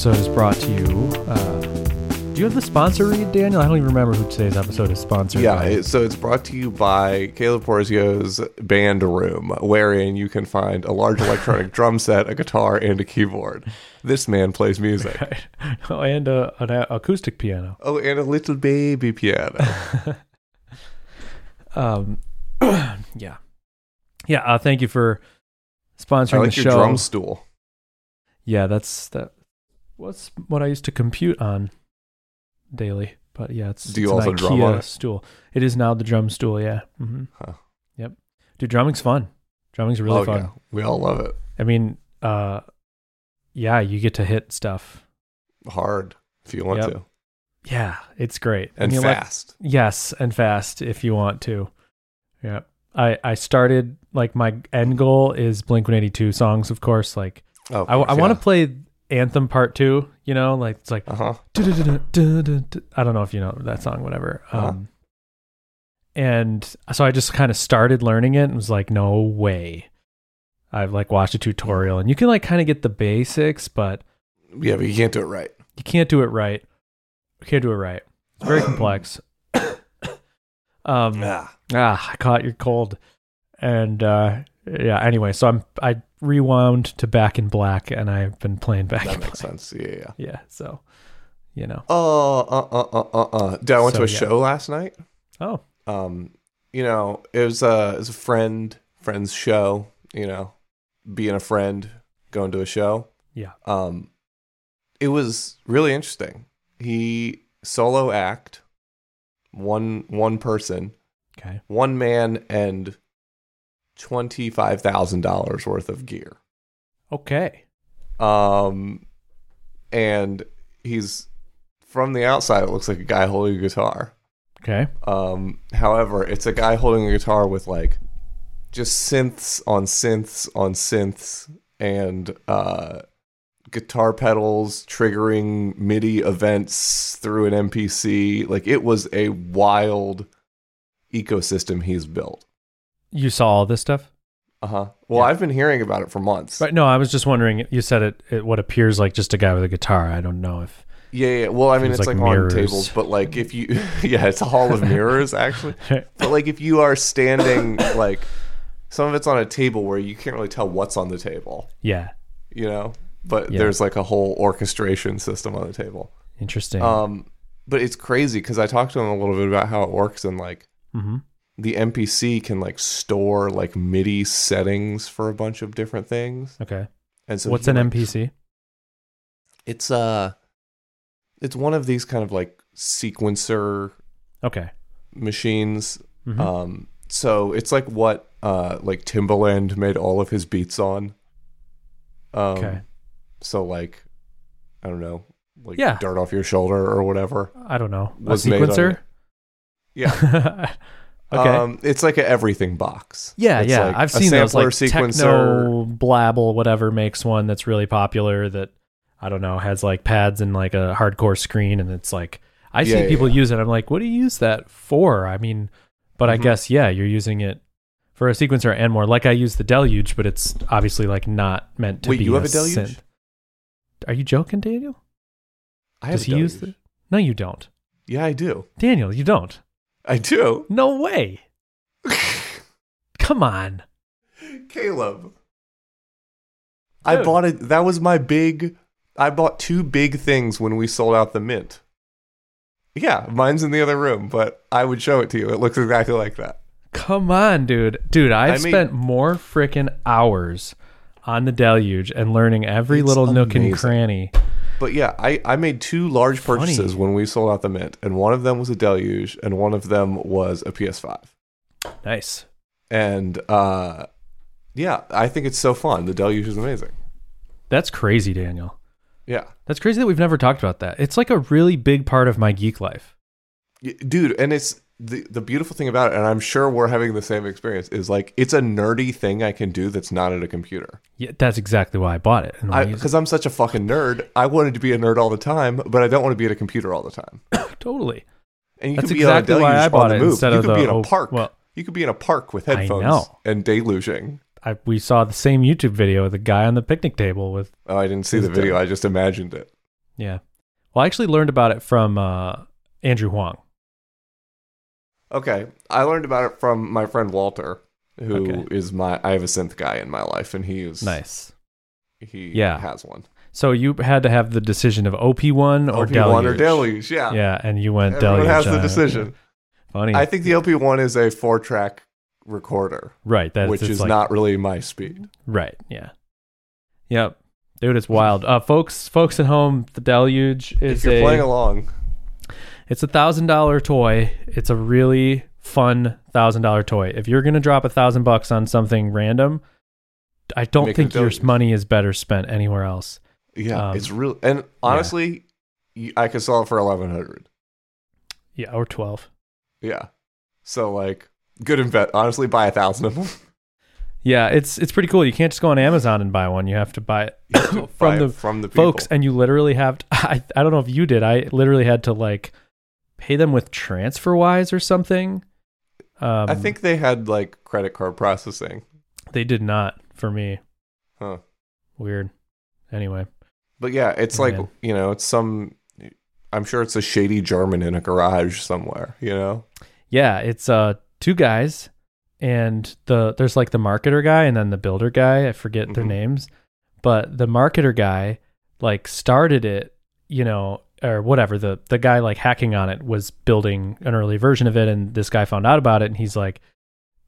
episode is brought to you. Uh, do you have the sponsor read, Daniel? I don't even remember who today's episode is sponsored Yeah, by. it- so it's brought to you by Caleb Porzio's Band Room, wherein you can find a large electronic drum set, a guitar, and a keyboard. This man plays music. oh, and uh, an a- acoustic piano. Oh, and a little baby piano. Um, yeah, yeah. Uh, thank you for I sponsoring like the your show. drum stool. Yeah, that's that. What's what I used to compute on daily, but yeah, it's. Do you it's an also drum on IKEA it? Stool. It is now the drum stool. Yeah. hmm Huh. Yep. Dude, drumming's fun. Drumming's really oh, fun. yeah. We all love it. I mean, uh, yeah, you get to hit stuff. Hard if you want Yep. to. Yeah, it's great. And like- fast. yes, and fast if you want to. Yeah. I I started like my end goal is Blink One Eighty Two songs, of course. Like oh, I, I want to play Anthem Part Two. You know, like it's like Uh huh. I don't know if you know that song, whatever. Uh-huh. Um, and so I just kind of started learning it and was like, no way. I've like watched a tutorial and you can like kind of get the basics, but Yeah, but you can't do it right. you can't do it right. You can't do it right. It's very complex. um, Ah. ah, I caught your cold. And uh, yeah, anyway, so I'm I rewound to Back in Black and I've been playing Back That in makes Black. sense. Yeah, yeah. Yeah, so you know. Oh, uh, uh, uh, uh, uh. Dude, I went So, to a yeah. show last night. Oh, um, you know, it was a it was a friend friend's show. You know, being a friend, going to a show. yeah. Um, it was really interesting. He solo act, one one person, Okay. one man, and twenty five thousand dollars worth of gear. Okay. Um, and he's from the outside. It looks like a guy holding a guitar. Okay. Um, however, it's a guy holding a guitar with like just synths on synths on synths and uh, guitar pedals triggering MIDI events through an MPC. Like it was a wild ecosystem he's built. You saw all this stuff? Uh huh. Well, Yeah. I've been hearing about it for months. Right. No, I was just wondering. You said it, it. What appears like just a guy with a guitar. I don't know if. Yeah, yeah. Well, I mean, it's like like, mirrors. on tables, but like if you, yeah, it's a hall of mirrors actually. But like if you are standing like some of it's on a table where you can't really tell what's on the table, yeah. you know? But Yeah. there's like a whole orchestration system on the table. Interesting. Um but it's crazy cuz I talked to him a little bit about how it works and like mm-hmm. The MPC can like store like MIDI settings for a bunch of different things. Okay. And so What's an like, MPC? It's uh it's one of these kind of like sequencer Okay. machines Mhm. Um, so it's like what uh like Timbaland made all of his beats on. Um, Okay. So like, I don't know, like Yeah. "Dirt Off Your Shoulder" or whatever. I don't know. A was on sequencer. Yeah. okay. Um, it's like an everything box. yeah, It's yeah. like I've a seen those like sequencer. techno blabble whatever makes one that's really popular. That I don't know has like pads and like a hardcore screen, and it's like I see Yeah, yeah, people yeah. use it. I'm like, what do you use that for? I mean, but I Mhm. guess yeah, you're using it for a sequencer and more. Like I use the Deluge, but it's obviously like not meant to Wait, be. you have a synth. Deluge? Are you joking, Daniel? I have Does a he use the? No, you don't, Yeah, I do. Daniel. You don't. I do. No way. Come on. Caleb. I Dude. bought it. That was my big. I bought two big things when we sold out the mint. Yeah, mine's in the other room, but I would show it to you. It looks exactly like that. Come on, dude. Dude, I've I mean- spent more freaking hours on the deluge and learning every It's little nook and amazing. cranny. But yeah, I, I made two large Funny. purchases when we sold out the mint, and one of them was a Deluge, and one of them was a PS5. Nice. And uh, yeah, I think it's so fun. The Deluge is amazing. That's crazy, Daniel. Yeah, That's crazy that we've never talked about that. It's like a really big part of my geek life. Dude, and it's the the beautiful thing about it, and I'm sure we're having the same experience. Is like it's a nerdy thing I can do that's not at a computer. Yeah, that's exactly why I bought it. And I use Because I'm such a fucking nerd, I wanted to be a nerd all the time, but I don't want to be at a computer all the time. totally. And you That's could be exactly on a why I bought on the it move. instead you could the be in a park. Well, You could be in a park with headphones and deluging. I, we saw the same YouTube video of the guy on the picnic table with Oh, I didn't see the video. I just imagined it. yeah. Well, I actually learned about it from uh, Andrew Huang. Okay, I learned about it from my friend Walter, who is Okay. my. I have a synth guy in my life, and he is Nice. He Yeah. has one. So you had to have the decision of OP1 or OP1 Deluge. or Deluge, yeah. Yeah, and you went Everyone Deluge. has the uh, decision. Funny. I think the OP1 is a four-track recorder, right. That's which is like- not really my speed. Right. Yeah. Yep. Dude, it's wild. Uh, folks, folks at home, the Deluge is. If you're a playing along, it's a thousand dollar toy. It's a really fun thousand dollar toy. If you're gonna drop a thousand bucks on something random, I don't Make think your money is better spent anywhere else. yeah, Um, it's real. And honestly, you, I could sell it for eleven hundred. Yeah, or twelve. Yeah, so like, good invest. Honestly, buy a thousand of them. Yeah, it's it's pretty cool. You can't just go on Amazon and buy one. You have to buy it Buy from it the from the people. folks, and you literally have. To, I I don't know if you did. I literally had to like pay them with TransferWise or something. Um, I think they had like credit card processing. they did not for me. Huh. Weird. Anyway, But yeah, it's like Man. you know, it's some. I'm sure it's a shady German in a garage somewhere. You know. yeah, it's uh two guys, and the there's like the marketer guy and then the builder guy. I forget their Mhm. names, but the marketer guy like started it, you know, or whatever. The the guy like hacking on it was building an early version of it, and this guy found out about it, and he's like,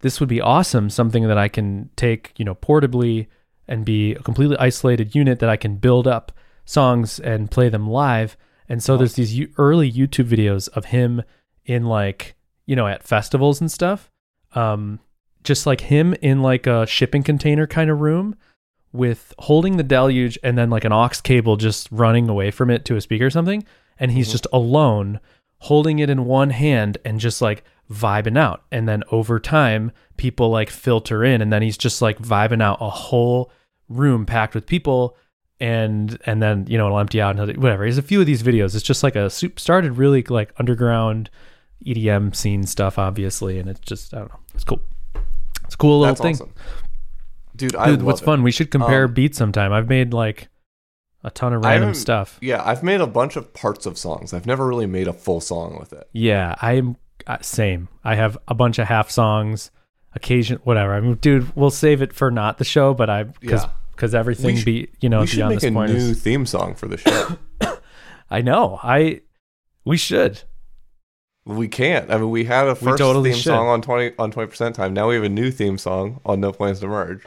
"This would be awesome, something that I can take, you know, portably." and be a completely isolated unit that I can build up songs and play them live. And so there's these early YouTube videos of him in like, you know, at festivals and stuff. Um, just like him in like a shipping container kind of room with holding the deluge and then like an aux cable just running away from it to a speaker or something. And he's Mhm. just alone holding it in one hand and just like vibing out. And then over time, people like filter in and then he's just like vibing out a whole room packed with people and and then you know it'll empty out and whatever. There's a few of these videos. It's just like a soup started really like underground EDM scene stuff, obviously, and it's just I don't know. It's cool. It's a cool little That's thing. awesome. Dude, I Dude, what's it. fun? We should compare Um, beats sometime. I've made like a ton of random stuff. Yeah, I've made a bunch of parts of songs. I've never really made a full song with it. Yeah, I'm uh, same. I have a bunch of half songs, occasion whatever. I mean, dude, we'll save it for not the show, but I because Yeah. because everything We sh- be you know we should beyond make this a point new is theme song for the show. I know I we should we can't. I mean, we had a We first totally theme should. song on twenty on twenty percent time. Now we have a new theme song on No Plans to Merge.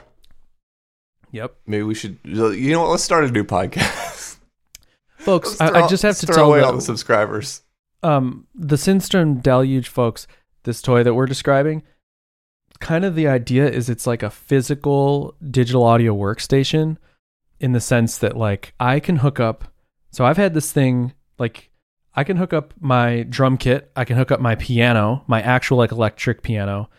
Yep Maybe we should. You know what? Let's start a new podcast. folks. I, I just have to tell away the- all the subscribers. um the Synthstrom Deluge folks, this toy that we're describing, kind of the idea is it's like a physical digital audio workstation in the sense that like I can hook up so I've had this thing like I can hook up my drum kit, I can hook up my piano, my actual like electric piano,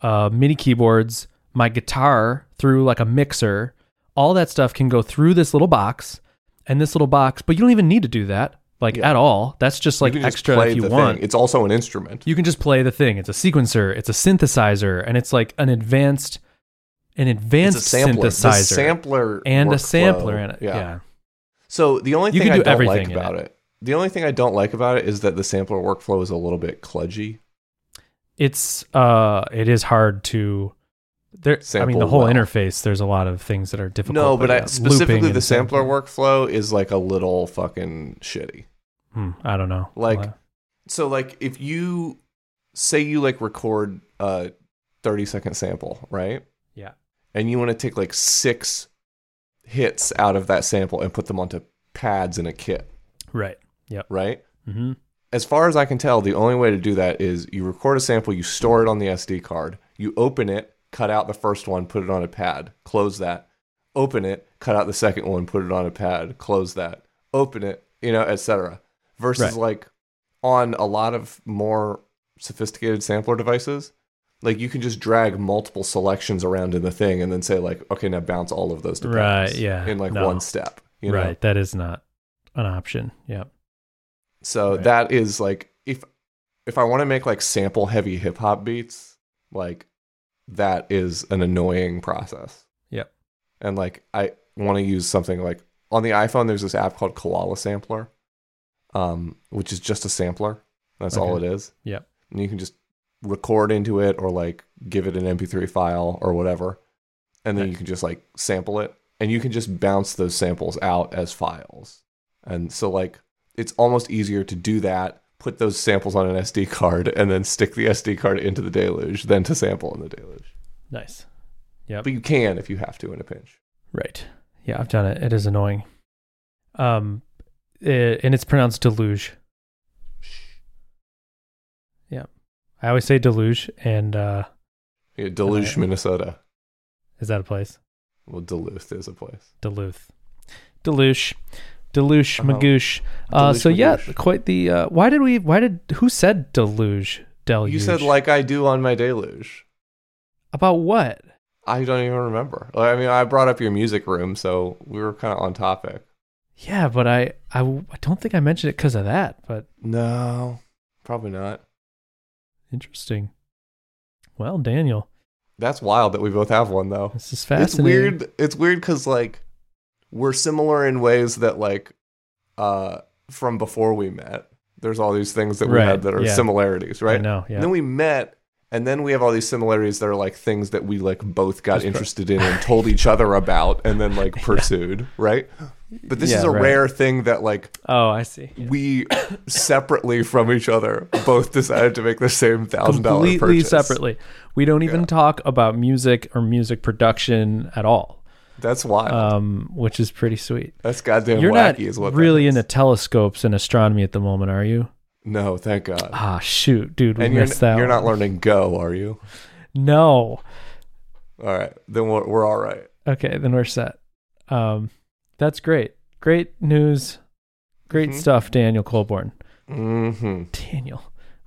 uh MIDI keyboards, my guitar through like a mixer. All that stuff can go through this little box and this little box, but you don't even need to do that like Yeah. at all. That's just like You just extra if you want. Thing. It's also an instrument. You can just play the thing. It's a sequencer, it's a synthesizer, and it's like an advanced an advanced it's a sampler. The synthesizer sampler and a sampler in it. Yeah. So the only You thing I do don't like about it. the only thing I don't like about it is that the sampler workflow is a little bit kludgy. It's uh it is hard to there I mean the whole well. interface there's a lot of things that are difficult. No, but I, specifically the sampler sampling. workflow is like a little fucking shitty. Hmm, I don't know. Like- So like if you say you like record a 30 second sample, right? Yeah. And you want to take like six hits out of that sample and put them onto pads in a kit, right. Yep. Right? hmm As far as I can tell, the only way to do that is you record a sample, you store it on the SD card, you open it, cut out the first one, put it on a pad, close that, open it, cut out the second one, put it on a pad, close that, open it, you know, etc. Versus Right. like on a lot of more sophisticated sampler devices, like you can just drag multiple selections around in the thing and then say like, okay, now bounce all of those to Right, pads yeah, in like no. one step. You know? right. That is not an option. Yeah. So Right. that is like if if I want to make like sample heavy hip hop beats, like that is an annoying process. Yep. And like I want to use something like on the iPhone there's this app called Koala Sampler. Um, which is just a sampler. That's all it is. Okay. Yep. And you can just record into it or like give it an MP3 file or whatever. And then Nice. you can just like sample it and you can just bounce those samples out as files. And so like it's almost easier to do that, put those samples on an SD card and then stick the SD card into the deluge then to sample in the deluge. Nice. Yeah. But you can if you have to in a pinch. Right. Yeah, I've done it. It is annoying. Um, it, and it's pronounced deluge. Yeah, I always say deluge, and uh, Yeah, Deluge, I- Minnesota. is that a place? Well, Duluth is a place. Duluth, Deluge, Deluge, Uh-huh. Magoosh. Uh, Deluge, so yeah, Magoosh. quite the. Uh, why did we? Why did who said deluge? Deluge. You said like I do on my deluge. about what? I don't even remember. I mean, I brought up your music room, so we were kind of on topic. Yeah, but I, I I don't think I mentioned it because of that. But No, probably not. interesting. Well, Daniel, That's wild that we both have one though. this is fascinating. It's weird. It's weird because like we're similar in ways that like uh from before we met. There's all these things that we Right, had that are yeah. similarities, right? know. Yeah. And then we met, and then we have all these similarities that are like things that we like both got pro- interested in and told each other about, and then like pursued, right? But this Yeah, is a right. rare thing that like oh, I see. we separately from each other both decided to make the same thousand dollar completely purchase. separately. We don't even Yeah. talk about music or music production at all, That's wild. um, which is pretty sweet. That's goddamn You're wacky, not is what really into telescopes and astronomy at the moment, are you? No, thank God. Ah, shoot, dude, we and you're missed that. you're not learning Go, are you? No. All right, then we're we're all right. Okay, then we're set. Um, that's great. Great news. Great Mhm. stuff, Daniel Coulbourne. hmm Daniel,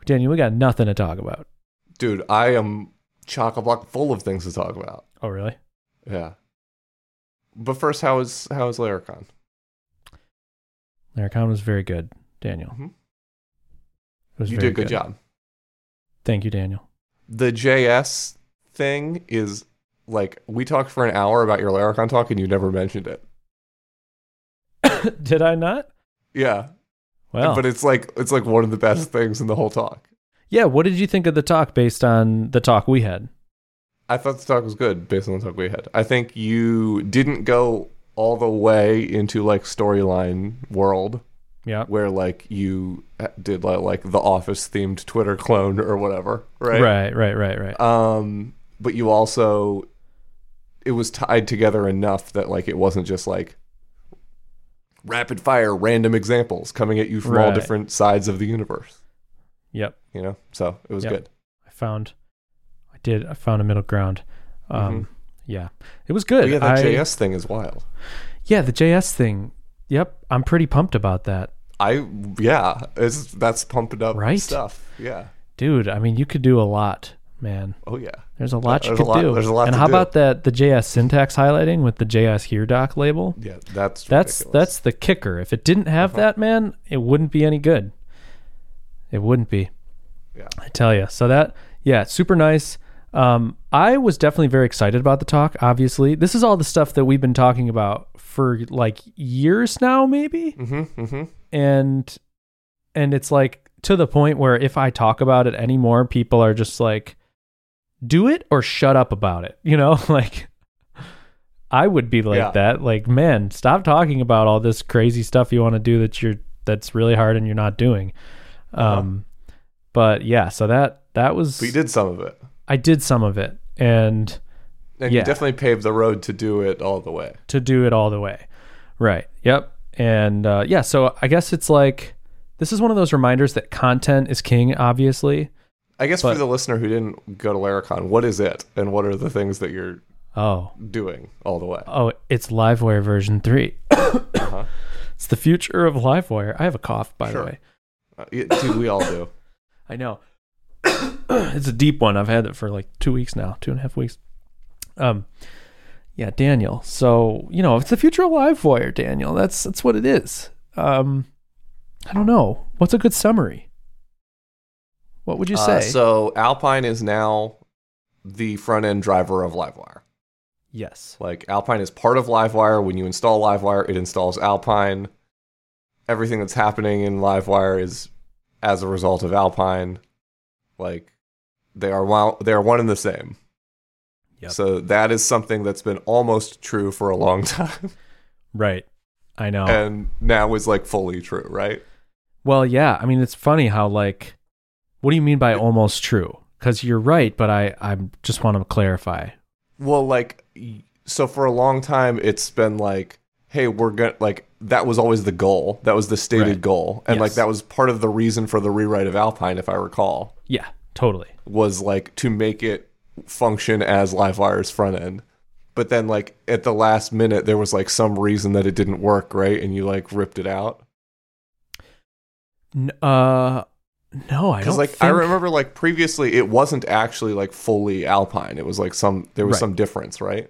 Daniel, we got nothing to talk about. Dude, I am chock a block full of things to talk about. Oh, really? Yeah. But first, how is how is Laracon? Laracon was very good, Daniel. Mhm. Was You did a good job. Thank you, Daniel. The JS thing is like we talked for an hour about your Laracon talk and you never mentioned it. did I not? Yeah. Well, But it's like it's like one of the best things in the whole talk. yeah. What did you think of the talk based on the talk we had? I thought the talk was good based on the talk we had. I think you didn't go all the way into like storyline world Yeah. where like you did like, like the office themed Twitter clone or whatever, right? Right. Right. Right. Right. Um, but you also it was tied together enough that like it wasn't just like rapid fire random examples coming at you from all Right. different sides of the universe. Yep. You know, so it was Yep. good. I found. I did. I found a middle ground. Um. Yeah. It was good. Yeah, the I- JS thing is wild. Yeah, the JS thing. Yep. I'm pretty pumped about that, I yeah, it's that's pumping up Right? stuff. Yeah. dude. I mean, you could do a lot, man. Oh yeah. There's a lot you could lot- do. there's a lot and how do. about that? The JS syntax highlighting with the JS here doc label. Yeah, that's That's ridiculous. that's the kicker. If it didn't have Uh-huh. that, man, it wouldn't be any good. It wouldn't be. Yeah. I tell you. So that yeah, super nice. Um, I was definitely very excited about the talk. Obviously, this is all the stuff that we've been talking about for like years now, maybe, Mm-hmm. Mm-hmm. and and it's like to the point where if I talk about it anymore, people are just like, "Do it or shut up about it." You know, like. I would be like Yeah. that. Like, man, stop talking about all this crazy stuff you want to do that you're that's really hard and you're not doing. Uh-huh. Um, but yeah, so that that was we did some of it. I did some of it, and And Yeah. you definitely paved the road to do it all the way. to do it all the way. Right. Yep. And uh, yeah, so I guess it's like this is one of those reminders that content is king. Obviously. I guess But- for the listener who didn't go to Laracon, what is it, and what are the things that you're Oh. doing all the way? Oh, it's Livewire version three. Uh-huh. It's the future of Livewire. I have a cough, by Sure. the way. Uh, dude, we all do. I know. it's a deep one. I've had it for like two weeks now, two and a half weeks. Um, yeah, Daniel. So you know, it's the future of Livewire, Daniel. That's that's what it is. Um, I don't know. What's a good summary? What would you Uh, say? so Alpine is now the front end driver of Livewire. Yes. Like Alpine is part of Livewire. When you install Livewire, it installs Alpine. Everything that's happening in Livewire is as a result of Alpine. Like they are one, they are one and the same. Yep. So that is something that's been almost true for a long time, Right. I know. and now is like fully true, right? well, yeah. I mean, it's funny how like, what do you mean by almost true? Because you're right, but I I just want to clarify. Well, like, so for a long time, it's been like, hey, we're gonna like that was always the goal. That was the stated Right. goal, and like that was part of the reason for the rewrite of Alpine, if I recall, Yeah. Totally. was like to make it function as Livewire's front end. But then, like at the last minute, there was like some reason that it didn't work, right? And you like ripped it out. N- uh, no, I Because don't. like think... I remember, like previously, it wasn't actually like fully Alpine. It was like some there was Right. some difference, right?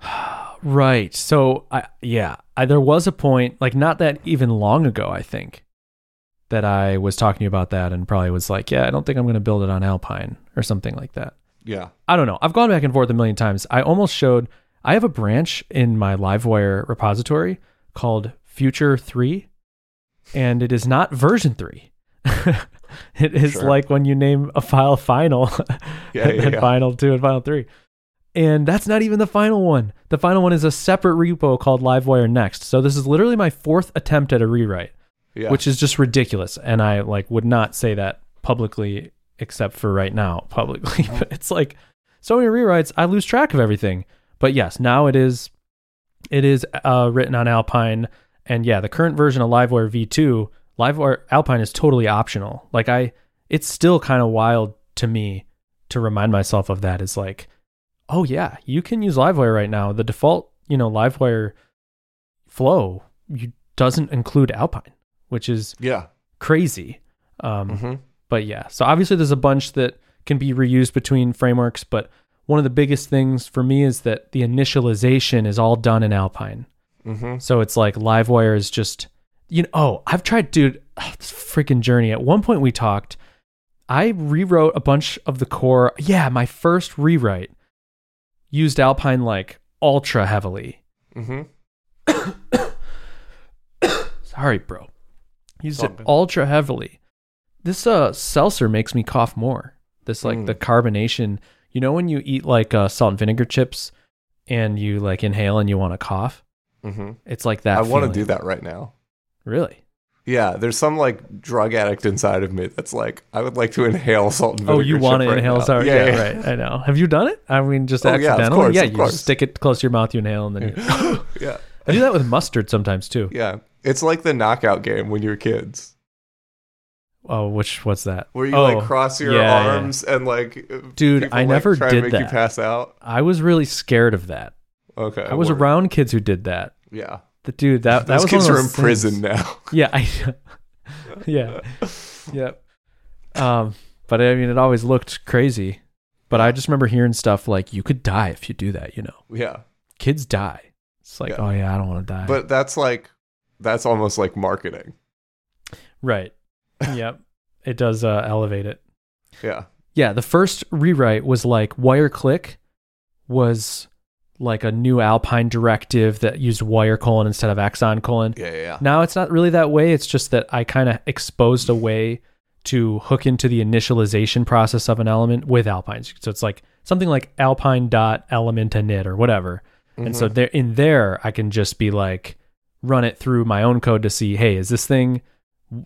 Right. So I yeah, I, there was a point like not that even long ago, I think, that I was talking to you about that and probably was like, yeah, I don't think I'm going to build it on Alpine or something like that. Yeah. I don't know. I've gone back and forth a million times. I almost showed I have a branch in my Livewire repository called Future 3 and it is not version 3. it is Sure. like when you name a file final Yeah, and yeah, then yeah. final 2 and final 3. And that's not even the final one. The final one is a separate repo called Livewire Next. So this is literally my fourth attempt at a rewrite Yeah. which is just ridiculous. And i like would not say that publicly except for right now publicly. But it's like so many rewrites i lose track of everything. But yes now it is it is uh, written on alpine. And yeah the current version of livewire v2 livewire alpine is totally optional. Like i it's still kind of wild to me to remind myself of that. Is like oh yeah you can use livewire right now the default you know livewire flow you doesn't include alpine which is yeah. crazy. Um, hmm But yeah, so obviously there's a bunch that can be reused between frameworks, but one of the biggest things for me is that the initialization is all done in Alpine. hmm So it's like Livewire is just, you know, oh, I've tried, dude, this freaking journey. At one point we talked, I rewrote a bunch of the core. Yeah, my first rewrite used Alpine like ultra heavily. hmm Sorry, bro. Used all it ultra heavily. This uh seltzer makes me cough more. This like Mm. the carbonation. You know when you eat like uh, salt and vinegar chips and you like inhale and you want to cough? hmm It's like that. I want to do that right now. Really? Yeah, there's some like drug addict inside of me that's like, I would like to inhale salt and vinegar. Oh, you want to right inhale now. sour? Yeah, Yeah, yeah. right. I know. Have you done it? I mean, just Oh, yeah, accidentally. course, yeah, you just stick it close to your mouth, you inhale, and then you yeah, I do that with mustard sometimes too. yeah. It's like the knockout game when you're kids, Oh, which what's that? where you oh, like cross your yeah, yeah. arms and like, uh, Dude, people, I like, never try did to make you that. pass out. I was really scared of that. Okay, I was word. around kids who did that. Yeah, The dude that that those was kids are in those prison now. Yeah, I, yeah, yep. Um, but I mean, it always looked crazy. But I just remember hearing stuff like, "You could die if you do that." You know, yeah, kids die. It's like, Yeah. oh yeah, I don't want to die. but that's like, that's almost like marketing. right, yep, it does uh, elevate it. Yeah, Yeah, the first rewrite was like wire click was like a new Alpine directive that used wire colon instead of x-on colon. yeah, yeah. yeah. Now it's not really that way. It's just that I kind of exposed a way to hook into the initialization process of an element with Alpine. So it's like something like Alpine dot element init or whatever. And so Mhm. there in there I can just be like run it through my own code to see, hey, is this thing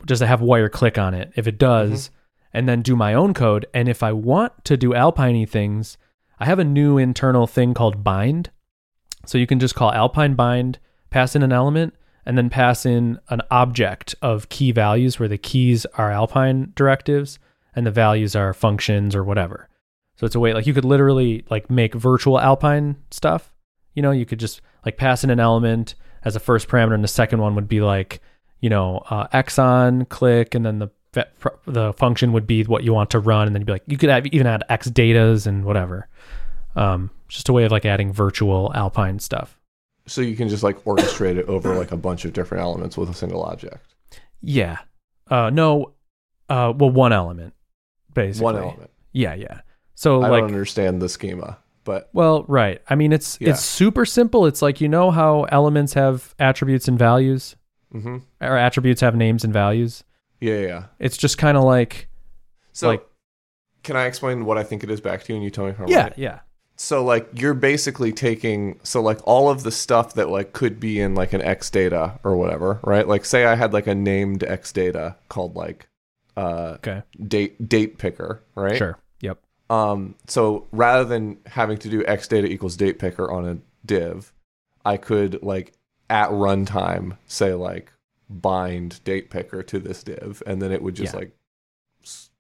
does it have wire click on it? If it does, and then do my own code. And if I want to do Alpine things, I have a new internal thing called bind. So you can just call Alpine bind, pass in an element, and then pass in an object of key values where the keys are Alpine directives and the values are functions or whatever. So it's a way like you could literally like make virtual Alpine stuff. You know, you could just like pass in an element as a first parameter, and the second one would be like, you know, uh, x-on click, and then the the function would be what you want to run, and then you'd be like, you could have, even add X datas and whatever. Um, just a way of like adding virtual Alpine stuff. So you can just like orchestrate it over like a bunch of different elements with a single object. Yeah. Uh, no. Uh, well, one element, basically. One element. Yeah, yeah. So I like don't understand the schema, but Well, right. I mean, it's Yeah. it's super simple. It's like you know how elements have attributes and values, hmm or attributes have names and values. Yeah, yeah, yeah. It's just kind of like So, Like- can I explain what I think it is back to you, and you tell me if I'm yeah, right? yeah, So, like, you're basically taking so like all of the stuff that like could be in like an X data or whatever, right? Like, say I had like a named X data called like uh okay, date date picker, right? sure, yep, Um, so rather than having to do X data equals date picker on a div, I could like at runtime say like bind date picker to this div, and then it would just Yeah. like s-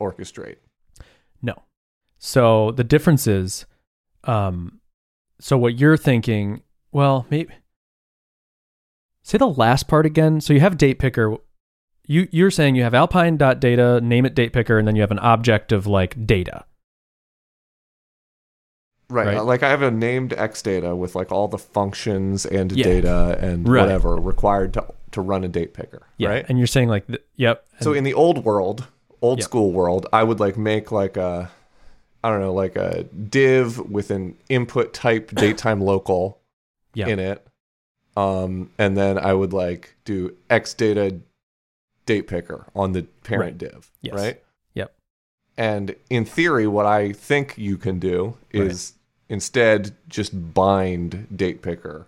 orchestrate. no. So the difference is, um, so what you're thinking? Well, maybe say the last part again. So you have date picker. You you're saying you have alpine.data, name it date picker, and then you have an object of like data. Right. Right. Like I have a named X data with like all the functions and Yeah. data and Right. whatever required to to run a date picker. Yeah, Right. and you're saying like, th- yep. So in the old world, old Yep. school world, I would like make like a I don't know, like a div with an input type datetime local Yeah. in it. Um and then I would like do X data date picker on the parent div, Yes. right? Yep. And in theory what I think you can do Right. is instead just bind date picker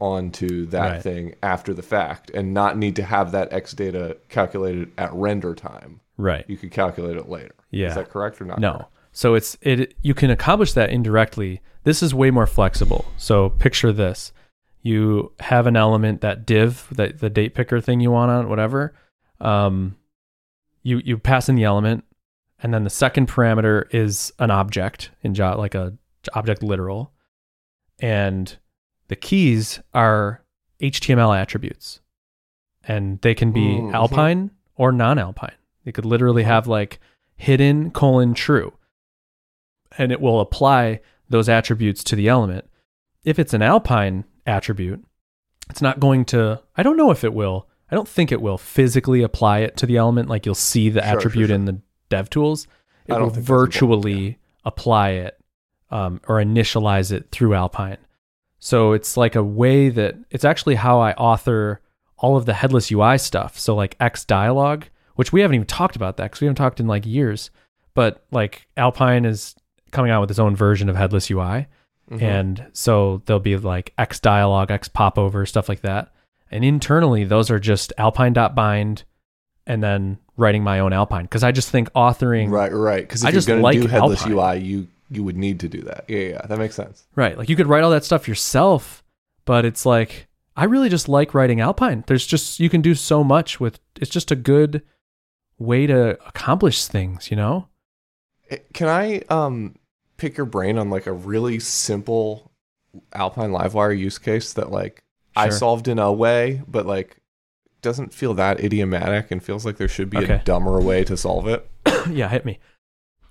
onto that Right. thing after the fact and not need to have that X data calculated at render time. right. You could calculate it later. Yeah. Is that correct or not? No. correct? So it's it you can accomplish that indirectly. This is way more flexible. So picture this. You have an element that div, that the date picker thing you want on, whatever. Um you you pass in the element and then the second parameter is an object in Java like a object literal. And the keys are HTML attributes. And they can be Mhm. alpine or non-alpine. They could literally have like hidden colon true and it will apply those attributes to the element. If it's an alpine attribute, it's not going to, I don't know if it will, I don't think it will physically apply it to the element. Like you'll see the Sure, sure, attribute sure. in the dev tools. It I don't will think that's important, virtually apply it um, or initialize it through Alpine. So it's like a way that it's actually how I author all of the headless UI stuff. So like X dialog, which we haven't even talked about that because we haven't talked in like years. But like Alpine is coming out with its own version of headless UI. Mhm. And so there'll be like X dialog, X popover, stuff like that. And internally, those are just alpine.bind and then writing my own Alpine. Because I just think authoring, right. Right. Because I if you're just going to like do headless Alpine. UI, you you would need to do that. Yeah, yeah, that makes sense. Right. Like you could write all that stuff yourself, but it's like, I really just like writing Alpine. There's just, you can do so much with, it's just a good way to accomplish things, you know? Eh, Can I um pick your brain on like a really simple Alpine Livewire use case that like I solved in a way, but like doesn't feel that idiomatic and feels like there should be Okay. a dumber way to solve it. yeah, hit me.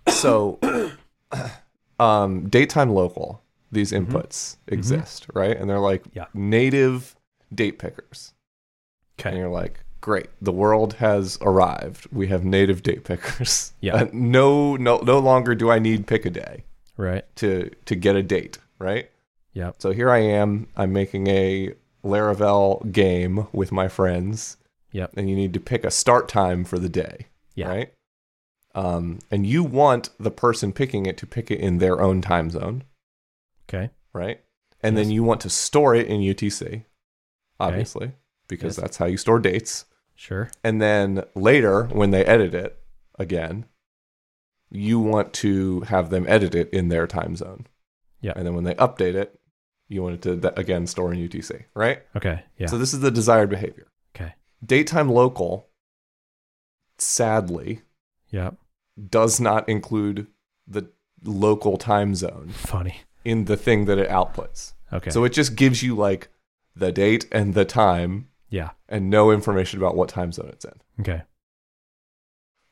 So, um, datetime local, these Mhm. inputs exist, right? And they're like Yeah. native date pickers. And you're like, great, the world has arrived. We have native date pickers. Yeah. Uh, no, no, no longer do I need Pikaday Right. to to get a date, right? Yep. So here I am. I'm making a Laravel game with my friends. Yep. And you need to pick a start time for the day. Yeah. Right. Um, and you want the person picking it to pick it in their own time zone, Okay. right? And Yes. then you want to store it in UTC, obviously, because Yes. that's how you store dates. Sure. And then later, when they edit it again, you want to have them edit it in their time zone. Yeah. And then when they update it, you want it to again store in UTC, right? Okay. Yeah. So this is the desired behavior. okay. Datetime local, sadly, Yep. Does not include the local time zone Funny. in the thing that it outputs. Okay. So it just gives you like the date and the time yeah. and no information about what time zone it's in. Okay.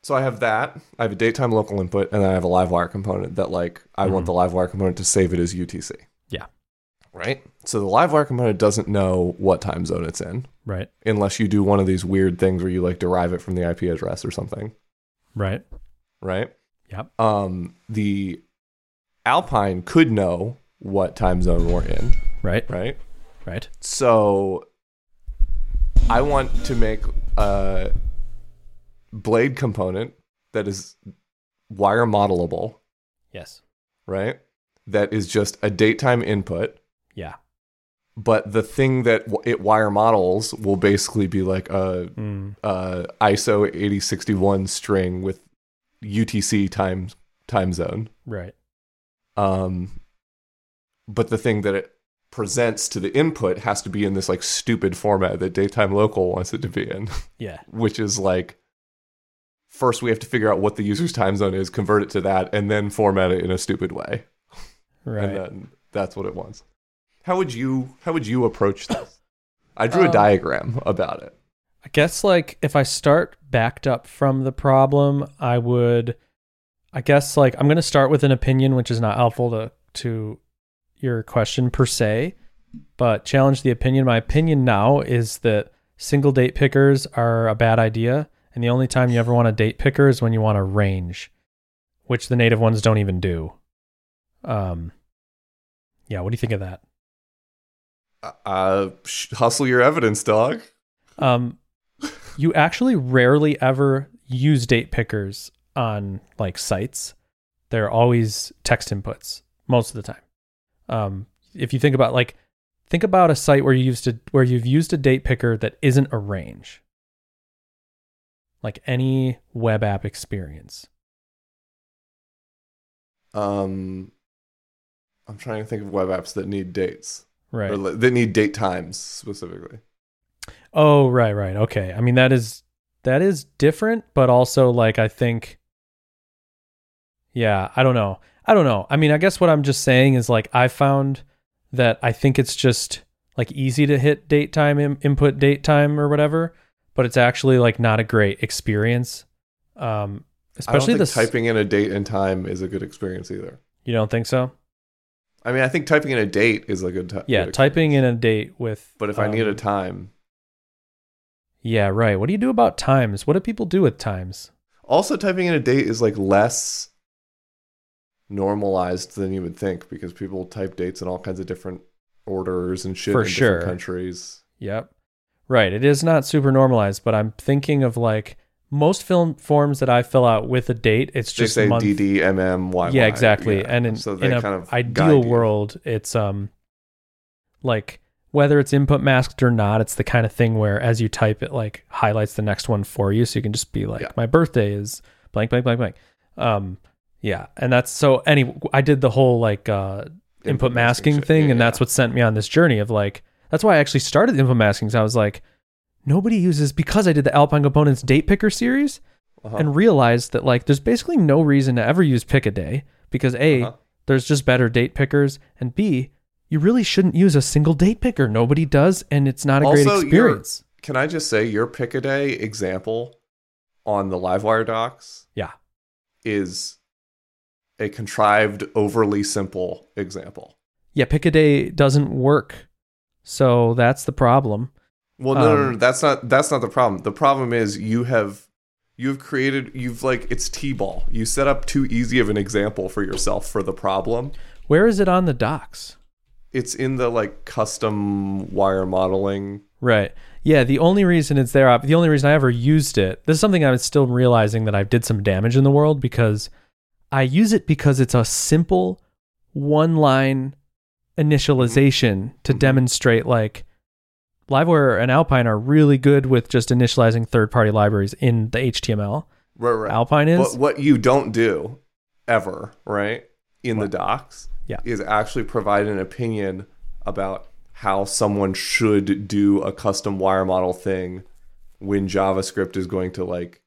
So I have that. I have a datetime local input, and then I have a livewire component that like I want Mhm. the livewire component to save it as UTC. Yeah. Right. So the livewire component doesn't know what time zone it's in Right. unless you do one of these weird things where you like derive it from the IP address or something. Right. Right. Yep. Um, the Alpine could know what time zone we're in, Right. right? Right. So I want to make a blade component that is wire modelable, Yes. right? That is just a date time input, Yeah. but the thing that it wire models will basically be like a, Mm. a ISO 8061 string with UTC time time zone. Right. Um, but the thing that it presents to the input has to be in this like stupid format that datetime local wants it to be in, Yeah. which is like first we have to figure out what the user's time zone is, convert it to that, and then format it in a stupid way, Right. and then that's what it wants. How would you how would you approach this? I drew a Um, diagram about it. I guess like if I start backed up from the problem, I would I guess like I'm going to start with an opinion which is not helpful to to your question per se, but challenge the opinion. My opinion now is that single date pickers are a bad idea and the only time you ever want a date picker is when you want a range, which the native ones don't even do. Um yeah, what do you think of that? Uh, hustle your evidence, dog. Um, you actually rarely ever use date pickers on like sites. They're always text inputs most of the time. Um, if you think about like, think about a site where you used to where you've used a date picker that isn't a range. Like any web app experience. Um, I'm trying to think of web apps that need dates. Right. or that need date times specifically. Oh, right, right. Okay. I mean that is that is different, but also like I think Yeah, I don't know. I don't know. I mean, I guess what I'm just saying is like I found that I think it's just like easy to hit date time Im- input date time or whatever, but it's actually like not a great experience. Um especially I don't the typing in a date and time is a good experience either. You don't think so? I mean, I think typing in a date is a good time. Yeah, typing in a date with But if I need a um, time, Yeah, right. What do you do about times? What do people do with times? also typing in a date is like less normalized than you would think because people type dates in all kinds of different orders and shit For in sure. different countries. Yep. Right. It is not super normalized, but I'm thinking of like most film forms that I fill out with a date, it's They just say month. DD, MM, YY. yeah, exactly. yeah. And in, so in a kind of ideal world, it's um like whether it's input masked or not, it's the kind of thing where as you type it like highlights the next one for you. So you can just be like, Yeah. My birthday is blank, blank, blank, blank. Um yeah. And that's so any I did the whole like uh input, masking, shit. thing, Yeah, and that's what sent me on this journey of like that's why I actually started input masking. So I was like, nobody uses because I did the Alpine Components date picker series Uh-huh. and realized that like there's basically no reason to ever use Pikaday because a Uh-huh. there's just better date pickers and b you really shouldn't use a single date picker. Nobody does, and it's not a great Also, you're- experience. Can I just say your Pikaday example on the Livewire docs Yeah. is a contrived, overly simple example. Yeah, Pikaday doesn't work, so that's the problem. Well, no, no, no, Um, no, that's not that's not the problem. The problem is you have you've created you've like it's t-ball. You set up too easy of an example for yourself for the problem. Where is it on the docs? It's in the like custom wire modeling. Right. Yeah, the only reason it's there, the only reason I ever used it, this is something I'm still realizing that I did some damage in the world because I use it because it's a simple one line initialization to Mhm. demonstrate like Livewire and Alpine are really good with just initializing third party libraries in the HTML. Right, right. Alpine is. But what you don't do ever, right, in the docs, Yeah. is actually provide an opinion about how someone should do a custom wire model thing when JavaScript is going to like.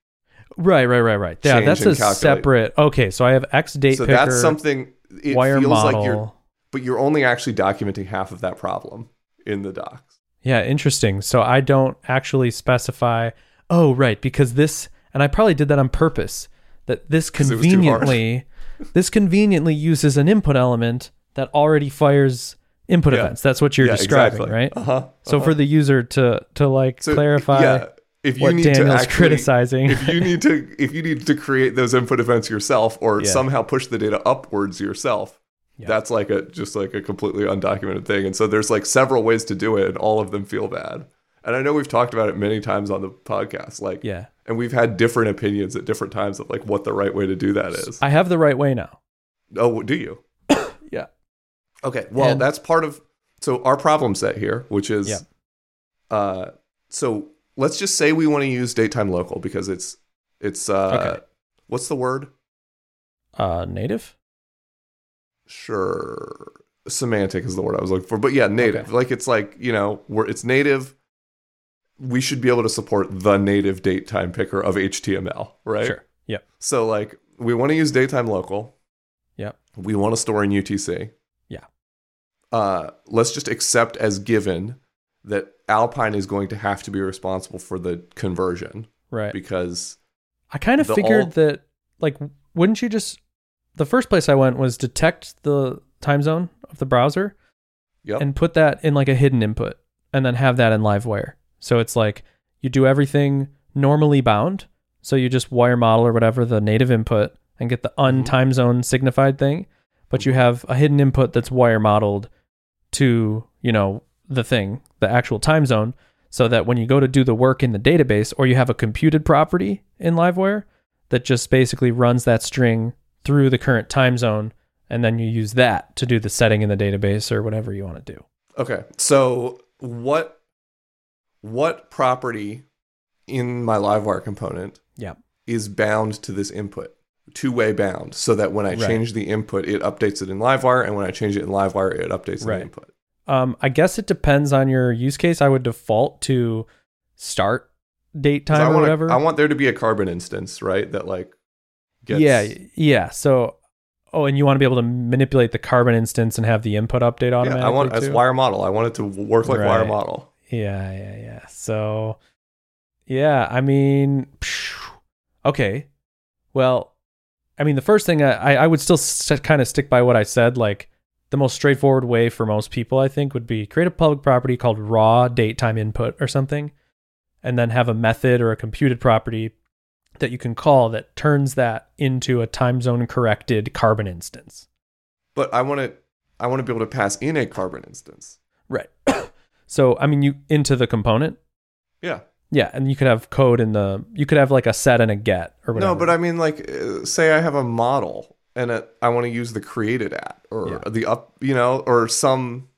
right, right, right, right. Yeah, that's a calculate. separate. Okay, so I have X date so picker, that's something. It wire feels model. like you're, but you're only actually documenting half of that problem in the docs. Yeah, interesting. So I don't actually specify, oh, right, because this, and I probably did that on purpose, that this 'Cause it was too hard. conveniently, this conveniently uses an input element that already fires input Yeah. events. That's what you're yeah, describing, exactly. right? Uh huh. So for the user to to like So, clarify, yeah, if you what need to Daniel's actually, criticizing. if you need to if you need to create those input events yourself or Yeah. somehow push the data upwards yourself Yeah. that's like a just like a completely undocumented thing and so there's like several ways to do it and all of them feel bad and i know we've talked about it many times on the podcast like yeah. And we've had different opinions at different times of like what the right way to do that is I have the right way now. oh do you Yeah. okay well And- that's part of so our problem set here which is Yeah. uh so let's just say we want to use datetime local because it's it's uh Okay. what's the word Uh, native. sure semantic is the word i was looking for but yeah native Okay. like it's like you know where it's native we should be able to support the native date time picker of html right Sure. Yeah. so like we want to use datetime local Yeah. we want to store in utc Yeah. uh let's just accept as given that alpine is going to have to be responsible for the conversion Right. because I kind of figured all- that, like, wouldn't you just? The first place I went was detect the time zone of the browser yep and put that in like a hidden input, and then have that in LiveWire. So it's like you do everything normally bound. So you just wire model or whatever the native input and get the Mm-hmm. untime zone signified thing, but you have a hidden input that's wire modeled to you know the thing, the actual time zone, so that when you go to do the work in the database or you have a computed property in Livewire that just basically runs that string through the current time zone and then you use that to do the setting in the database or whatever you want to do. Okay. So what what property in my LiveWire component Yeah. is bound to this input? Two-way bound, so that when I Right. change the input, it updates it in LiveWire, and when I change it in LiveWire, it updates Right. the input. Um, I guess it depends on your use case. I would default to start date time I or want whatever. I want there to be a carbon instance, right? That like gets yeah, yeah. So, oh, and you want to be able to manipulate the carbon instance and have the input update yeah. automatically. I want as wire model. I want it to work like wire model. Yeah, yeah, yeah. So, yeah, I mean, okay. Well, I mean, the first thing I, I would still st- kind of stick by what I said. Like, the most straightforward way for most people, I think, would be create a public property called raw date time input or something, and then have a method or a computed property that you can call that turns that into a time zone corrected carbon instance. But I want to I want to be able to pass in a carbon instance. So, I mean, you into the component. Yeah. Yeah, and you could have code in the you could have like a set and a get or whatever. No, but I mean, like, uh, say I have a model and it, I want to use the created at or Yeah. the up, you know, or some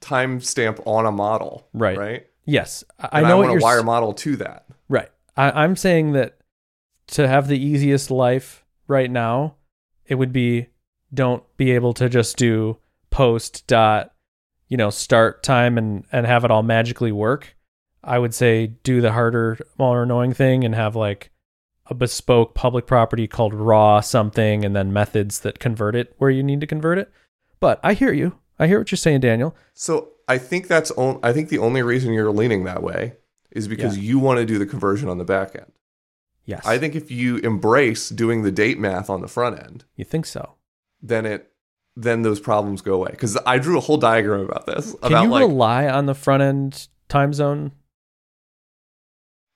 timestamp on a model. Right. Right. yes, I, I And know want what to wire model to that. right. I, I'm saying that to have the easiest life right now, it would be don't be able to just do post dot you know start time and and have it all magically work. I would say do the harder, more annoying thing and have like a bespoke public property called raw something and then methods that convert it where you need to convert it. But I hear you. I hear what you're saying, Daniel. So I think that's on, I think the only reason you're leaning that way is because you want to do the conversion on the back end. Yes. I think if you embrace doing the date math on the front end, you think so. then it then those problems go away. Because I drew a whole diagram about this. Can about you like rely on the front end time zone?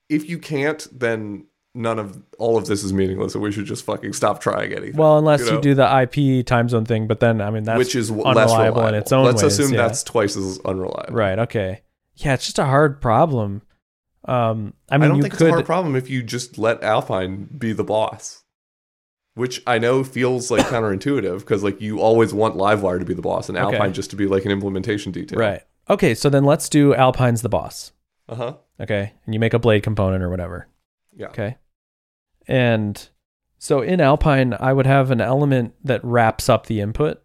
if you can't, then none of all of this is meaningless, and we should just fucking stop trying anything. Well, unless you, know? do the IP time zone thing, but then I mean that's which is unreliable in its own Let's ways, assume yeah. that's twice as unreliable. right. Okay. Yeah, it's just a hard problem. Um, I mean, I, don't you think could. it's a hard problem if you just let Alpine be the boss. Which I know feels like counterintuitive because like you always want Livewire to be the boss and Okay. Alpine just to be like an implementation detail. right. Okay. So then let's do Alpine's the boss. Uh huh. Okay, and you make a blade component or whatever. Yeah. Okay. And so in Alpine, I would have an element that wraps up the input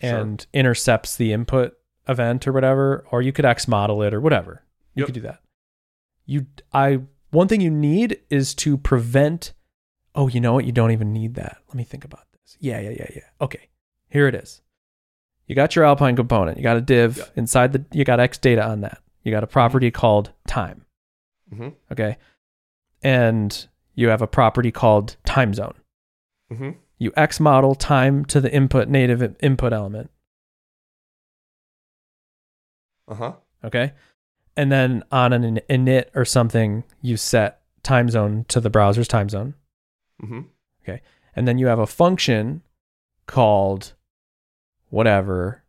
Sure. and intercepts the input event or whatever, or you could X model it or whatever. You Yep. could do that. You, I, one thing you need is to prevent. Oh, you know what? You don't even need that. Let me think about this. Yeah, yeah, yeah, yeah. Okay, here it is. You got your Alpine component. You got a div Yeah. inside the. You got X data on that. You got a property called time. Mm-hmm. Okay. And you have a property called time zone. Mm-hmm. You X model time to the input native input element. Uh huh. Okay. And then on an init or something, you set time zone to the browser's time zone. Hmm And then you have a function called whatever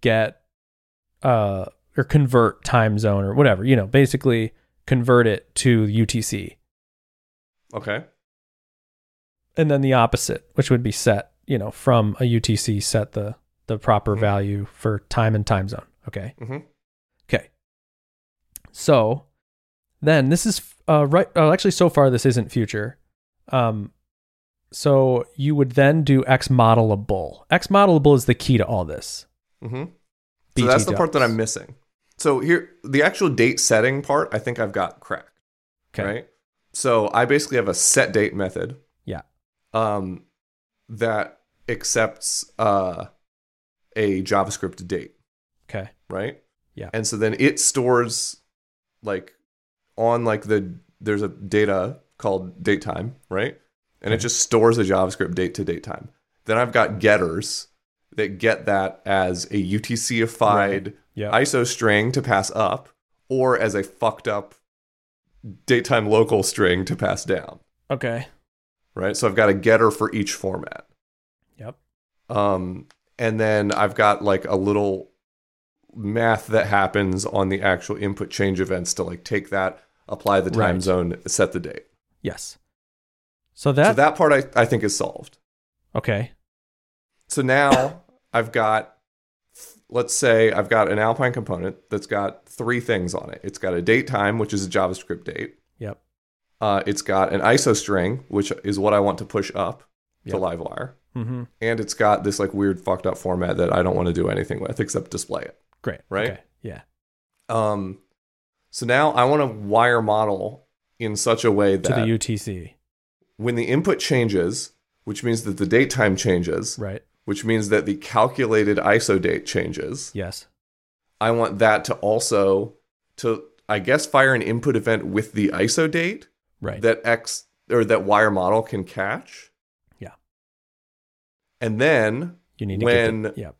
get uh or convert time zone or whatever, you know, basically convert it to UTC. Okay. And then the opposite, which would be set, you know, from a UTC set the the proper Mhm. value for time and time zone. Okay. hmm Okay. So then this is uh, right. Oh, actually, so far this isn't future. Um, so you would then do X modelable. X modelable is the key to all this. hmm So that's the part that. I'm missing. So here, the actual date setting part, I think I've got cracked. Okay. Right. So I basically have a set date method. Yeah. Um, that accepts uh a JavaScript date. Okay. right? Yeah. And so then it stores like on like the there's a data called date time, right? And it just stores a JavaScript date to date time. Then I've got getters that get that as a UTC-ified Yeah. ISO string to pass up or as a fucked up datetime local string to pass down, okay. right? So I've got a getter for each format. Yep. Um, and then I've got like a little math that happens on the actual input change events to like take that, apply the time Right. zone, set the date. Yes. So that, so that part I, I think is solved. okay. So now I've got, let's say I've got an Alpine component that's got three things on it. It's got a date time, which is a JavaScript date. Yep. Uh, it's got an ISO string, which is what I want to push up Yep. to Livewire. Mm-hmm. And it's got this like weird fucked up format that I don't want to do anything with except display it. Great. Right? Okay. Yeah. Um, so now I want to wire model in such a way that To the UTC. When the input changes, which means that the date time changes, Right. which means that the calculated ISO date changes, Yes. I want that to also to I guess fire an input event with the ISO date Right. that X or that wire model can catch. Yeah. And then you need when the, yeah.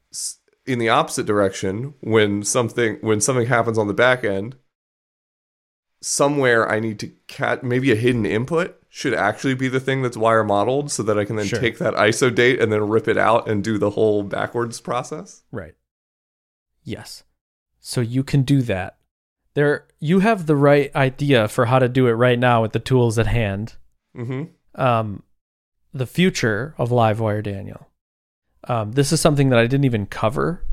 in the opposite direction when something when something happens on the back end somewhere i need to cat maybe a hidden input should actually be the thing that's wire modeled so that i can then Sure. take that iso date and then rip it out and do the whole backwards process Right. Yes. So you can do that. There you have the right idea for how to do it right now with the tools at hand. mm-hmm Um the future of Livewire Daniel. Um, this is something that I didn't even cover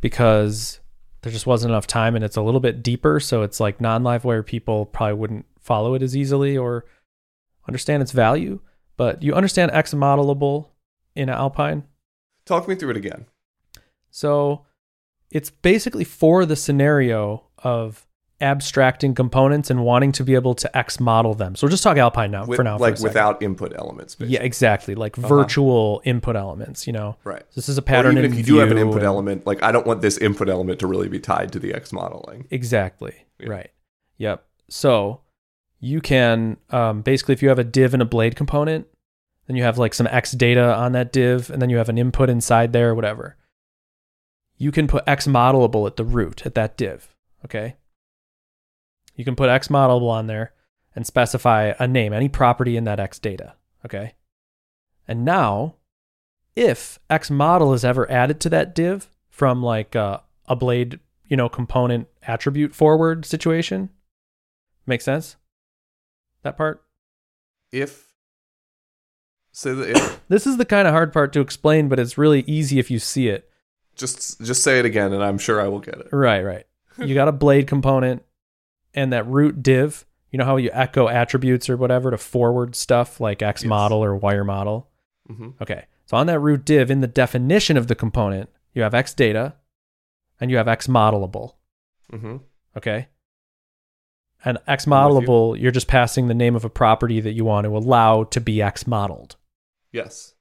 because there just wasn't enough time and it's a little bit deeper. So it's like non Livewire people probably wouldn't follow it as easily or understand its value. But you understand X modelable in Alpine? talk me through it again So it's basically for the scenario of abstracting components and wanting to be able to X model them. So we'll just talk Alpine now With- for now. like second. without input elements basically. yeah, exactly. Like Uh-huh. virtual input elements, you know. right This is a or pattern even in if you do have an input and- element like i don't want this input element to really be tied to the x modeling Exactly. Yeah. Right. Yep. So you can um, basically, if you have a div and a blade component, then you have like some X data on that div, and then you have an input inside there, whatever. You can put X modelable at the root at that div. Okay. You can put X modelable on there and specify a name, any property in that X data. Okay. And now, if X model is ever added to that div from like uh, a blade, you know, component attribute forward situation, make sense? That part? if say that if This is the kind of hard part to explain, but it's really easy if you see it. just just say it again and i'm sure i will get it Right, right. You got a blade component and that root div. You know how you echo attributes or whatever to forward stuff like X Yes. model or wire model? hmm Okay. So on that root div, in the definition of the component, you have X data and you have X modelable. hmm Okay. And X with you. modelable, you're just passing the name of a property that you want to allow to be X modeled. yes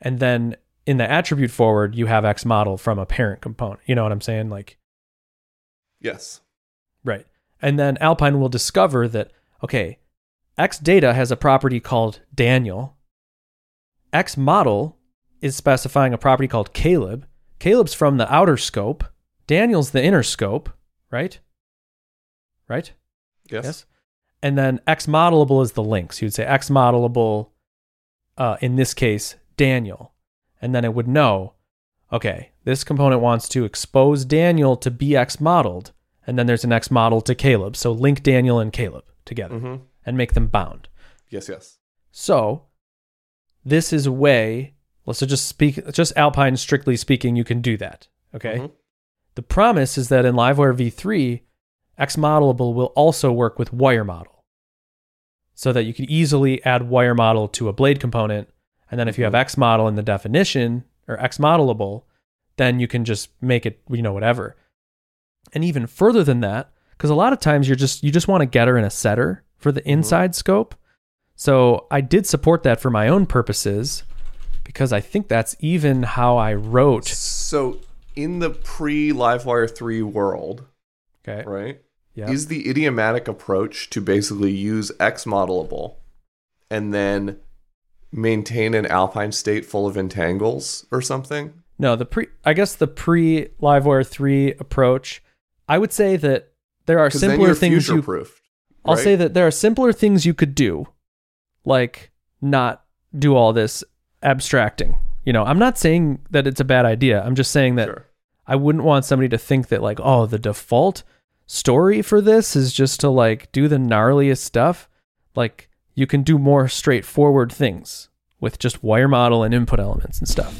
And then in the attribute forward, you have X model from a parent component. You know what I'm saying? Like, yes right. And then Alpine will discover that, okay, X data has a property called Daniel. X model is specifying a property called Caleb. Caleb's from the outer scope. Daniel's the inner scope, right? Right? yes, Yes. and then X modelable is the links. You'd say X modelable, uh, in this case, Daniel. And then it would know, okay, this component wants to expose Daniel to be X modeled. And then there's an X model to Caleb. So link Daniel and Caleb together Mm-hmm. and make them bound. Yes, yes. So this is a way, let's just speak, just Alpine strictly speaking, you can do that. Okay. Mhm. The promise is that in Livewire v3, X modelable will also work with wire model. So that you can easily add wire model to a blade component. And then if you have X model in the definition or X modelable, then you can just make it, you know, whatever. And even further than that, because a lot of times you're just you just want a getter and a setter for the mm-hmm. inside scope. So I did support that for my own purposes because I think that's even how I wrote. So in the pre Livewire 3 world, Okay. right? Yeah. Is the idiomatic approach to basically use X modelable and then maintain an alpine state full of entangles or something? No, the pre I guess the pre Livewire 3 approach, I would say that there are simpler things you proofed. I'll say that there are simpler things you could do, like not do all this abstracting. You know, I'm not saying that it's a bad idea. I'm just saying that Sure. I wouldn't want somebody to think that like, oh, the default story for this is just to like do the gnarliest stuff. Like you can do more straightforward things with just wire model and input elements and stuff.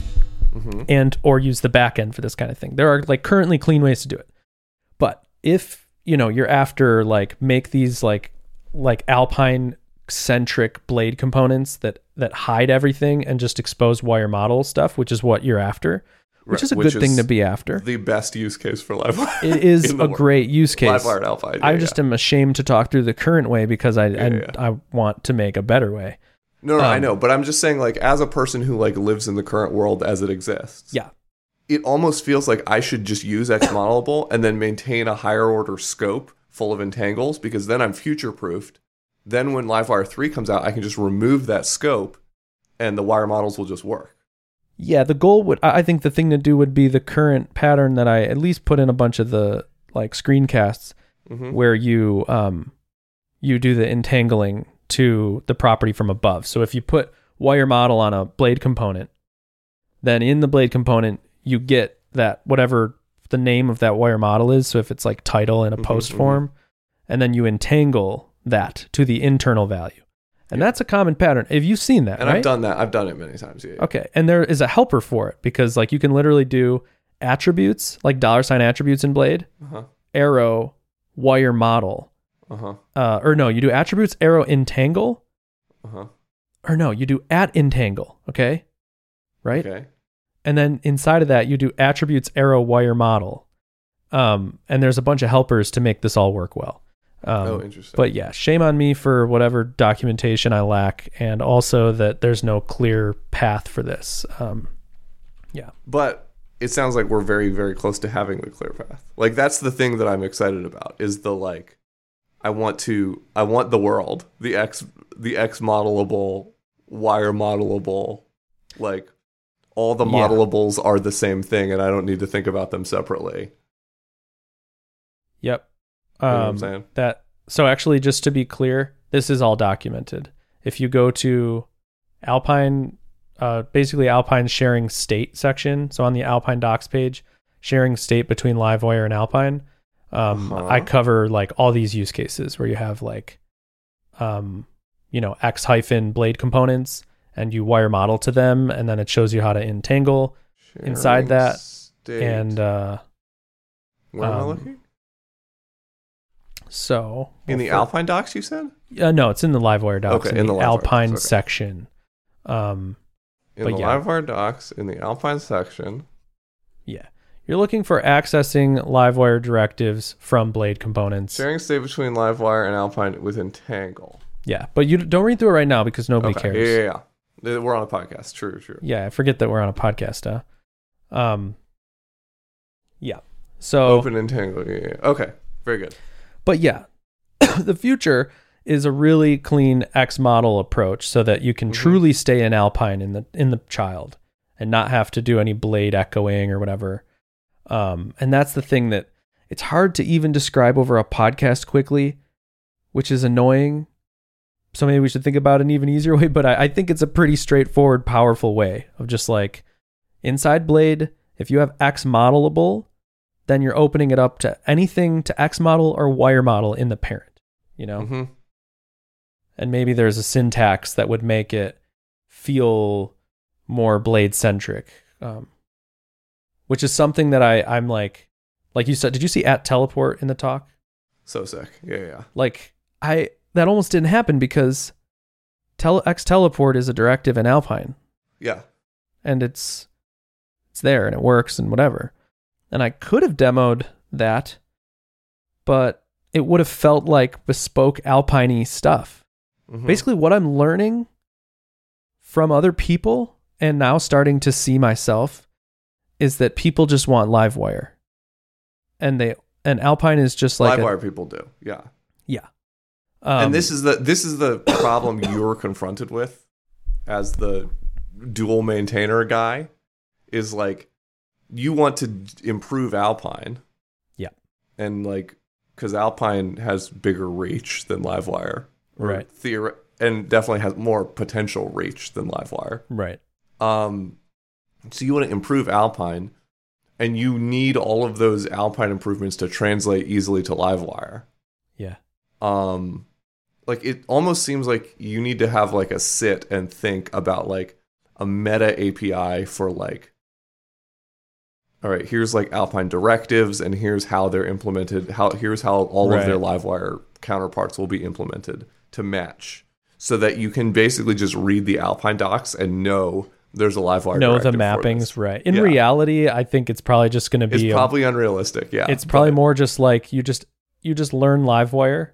Mhm. And or use the back end for this kind of thing. There are like currently clean ways to do it. But if, you know, you're after like make these like like alpine centric blade components that that hide everything and just expose wire model stuff, which is what you're after, which is a which good thing to be after. The best use case for Livewire. It is a world. great use case. Livewire and Alpine. I just yeah. am ashamed to talk through the current way because I I, yeah. I want to make a better way. No, no, I um, know, but I'm just saying, like, as a person who like lives in the current world as it exists, Yeah. It almost feels like I should just use X modelable and then maintain a higher order scope full of entangles because then I'm future proofed. Then when Livewire 3 comes out, I can just remove that scope and the wire models will just work. Yeah, the goal would I think the thing to do would be the current pattern that I at least put in a bunch of the like screencasts Mhm. where you um you do the entangling to the property from above. So if you put wire model on a blade component, then in the blade component you get that whatever the name of that wire model is. So if it's like title in a Mhm, post mhm. form, and then you entangle that to the internal value. And Yeah. that's a common pattern. Have you seen that? And right? I've done that. I've done it many times. Yeah. yeah. Okay. And there is a helper for it because like you can literally do attributes, like dollar sign attributes in Blade, Uh-huh. arrow, wire model. Uh-huh. Uh, or no, you do attributes, arrow, entangle. Uh-huh. Or no, you do at entangle. Okay. Right. Okay. And then inside of that, you do attributes, arrow, wire model. Um, and there's a bunch of helpers to make this all work well. Um, oh, interesting. but yeah, shame on me for whatever documentation I lack, and also that there's no clear path for this. Um, yeah. but it sounds like we're very very close to having the clear path like that's the thing that i'm excited about is the like i want to i want the world the x the x modelable wire modelable like all the Yeah. modelables are the same thing and i don't need to think about them separately Yep. you know Um, that so actually just to be clear this is all documented if you go to alpine uh, basically alpine sharing state section so on the alpine docs page sharing state between livewire and alpine um, Uh-huh. i cover like all these use cases where you have like um, you know x hyphen blade components and you wire model to them and then it shows you how to entangle inside that, state. and uh, where am i um, looking so in the for- alpine docs you said Uh, no, it's in the Livewire docs Okay, in, in the, the Alpine docs, okay. section. Um, in the yeah. livewire docs in the alpine section yeah, you're looking for accessing Livewire directives from Blade components. sharing state between livewire and alpine with entangle Yeah, but you don't read through it right now because nobody Okay. cares. Yeah, yeah, yeah. We're on a podcast. True, true. Yeah, I forget that we're on a podcast. Huh? Um, yeah. So, Open entangle. Yeah, yeah. Okay. Very good. but yeah, the future is a really clean X model approach so that you can Mhm. truly stay in Alpine in the in the child and not have to do any blade echoing or whatever. Um, and that's the thing that it's hard to even describe over a podcast quickly. which is annoying. So maybe we should think about an even easier way, but I, I think it's a pretty straightforward, powerful way of just like inside blade, if you have X modelable, then you're opening it up to anything to X model or wire model in the parent, you know? hmm And maybe there's a syntax that would make it feel more blade centric. Um, which is something that I, I'm like, like you said, did you see at teleport in the talk? So sick. Yeah, yeah. like I that almost didn't happen because tele, X teleport is a directive in Alpine Yeah. and it's it's there and it works and whatever. And I could have demoed that, but it would have felt like bespoke Alpine stuff. Mhm. Basically, what I'm learning from other people and now starting to see myself is that people just want live wire, and they and Alpine is just like Livewire people do. Yeah. Yeah. Um, and this is the this is the problem you're confronted with as the dual maintainer guy is like you want to improve Alpine. Yeah. And like cuz Alpine has bigger reach than Livewire. Right. Theori- and definitely has more potential reach than Livewire. right. Um, so you want to improve Alpine, and you need all of those Alpine improvements to translate easily to Livewire. Yeah. Um, like it almost seems like you need to have like a sit and think about like a meta API for like. All right, here's like Alpine directives, and here's how they're implemented. How here's how all of their Livewire counterparts will be implemented to match, so that you can basically just read the Alpine docs and know there's a Livewire. No, the mappings right. In Yeah. reality, I think it's probably just going to It's be. a- probably unrealistic. Yeah, it's probably more just like you just you just learn Livewire,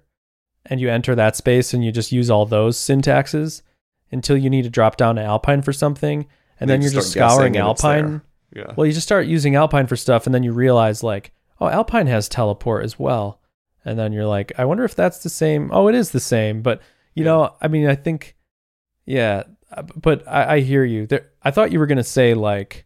and you enter that space and you just use all those syntaxes until you need to drop down to Alpine for something, and then you you're just scouring Alpine. Yeah. Well, you just start using Alpine for stuff, and then you realize like, oh, Alpine has teleport as well, and then you're like, I wonder if that's the same. Oh, it is the same, but you Yeah. know, I mean, I think, yeah, uh, but I, I hear you. There, I thought you were gonna say like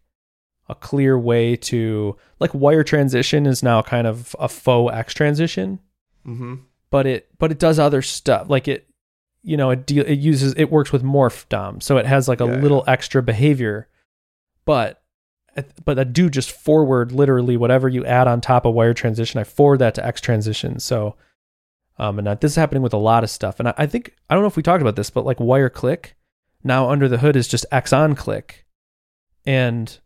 a clear way to like wire transition is now kind of a faux X transition, mm-hmm. But it but it does other stuff like it. You know, it deal it uses it works with morph dom, so it has like a Yeah, little extra behavior, but but I do just forward literally whatever you add on top of wire transition. I forward that to X transition. So, um, and that, this is happening with a lot of stuff. And I, I think I don't know if we talked about this, but like wire click now under the hood is just X on click, and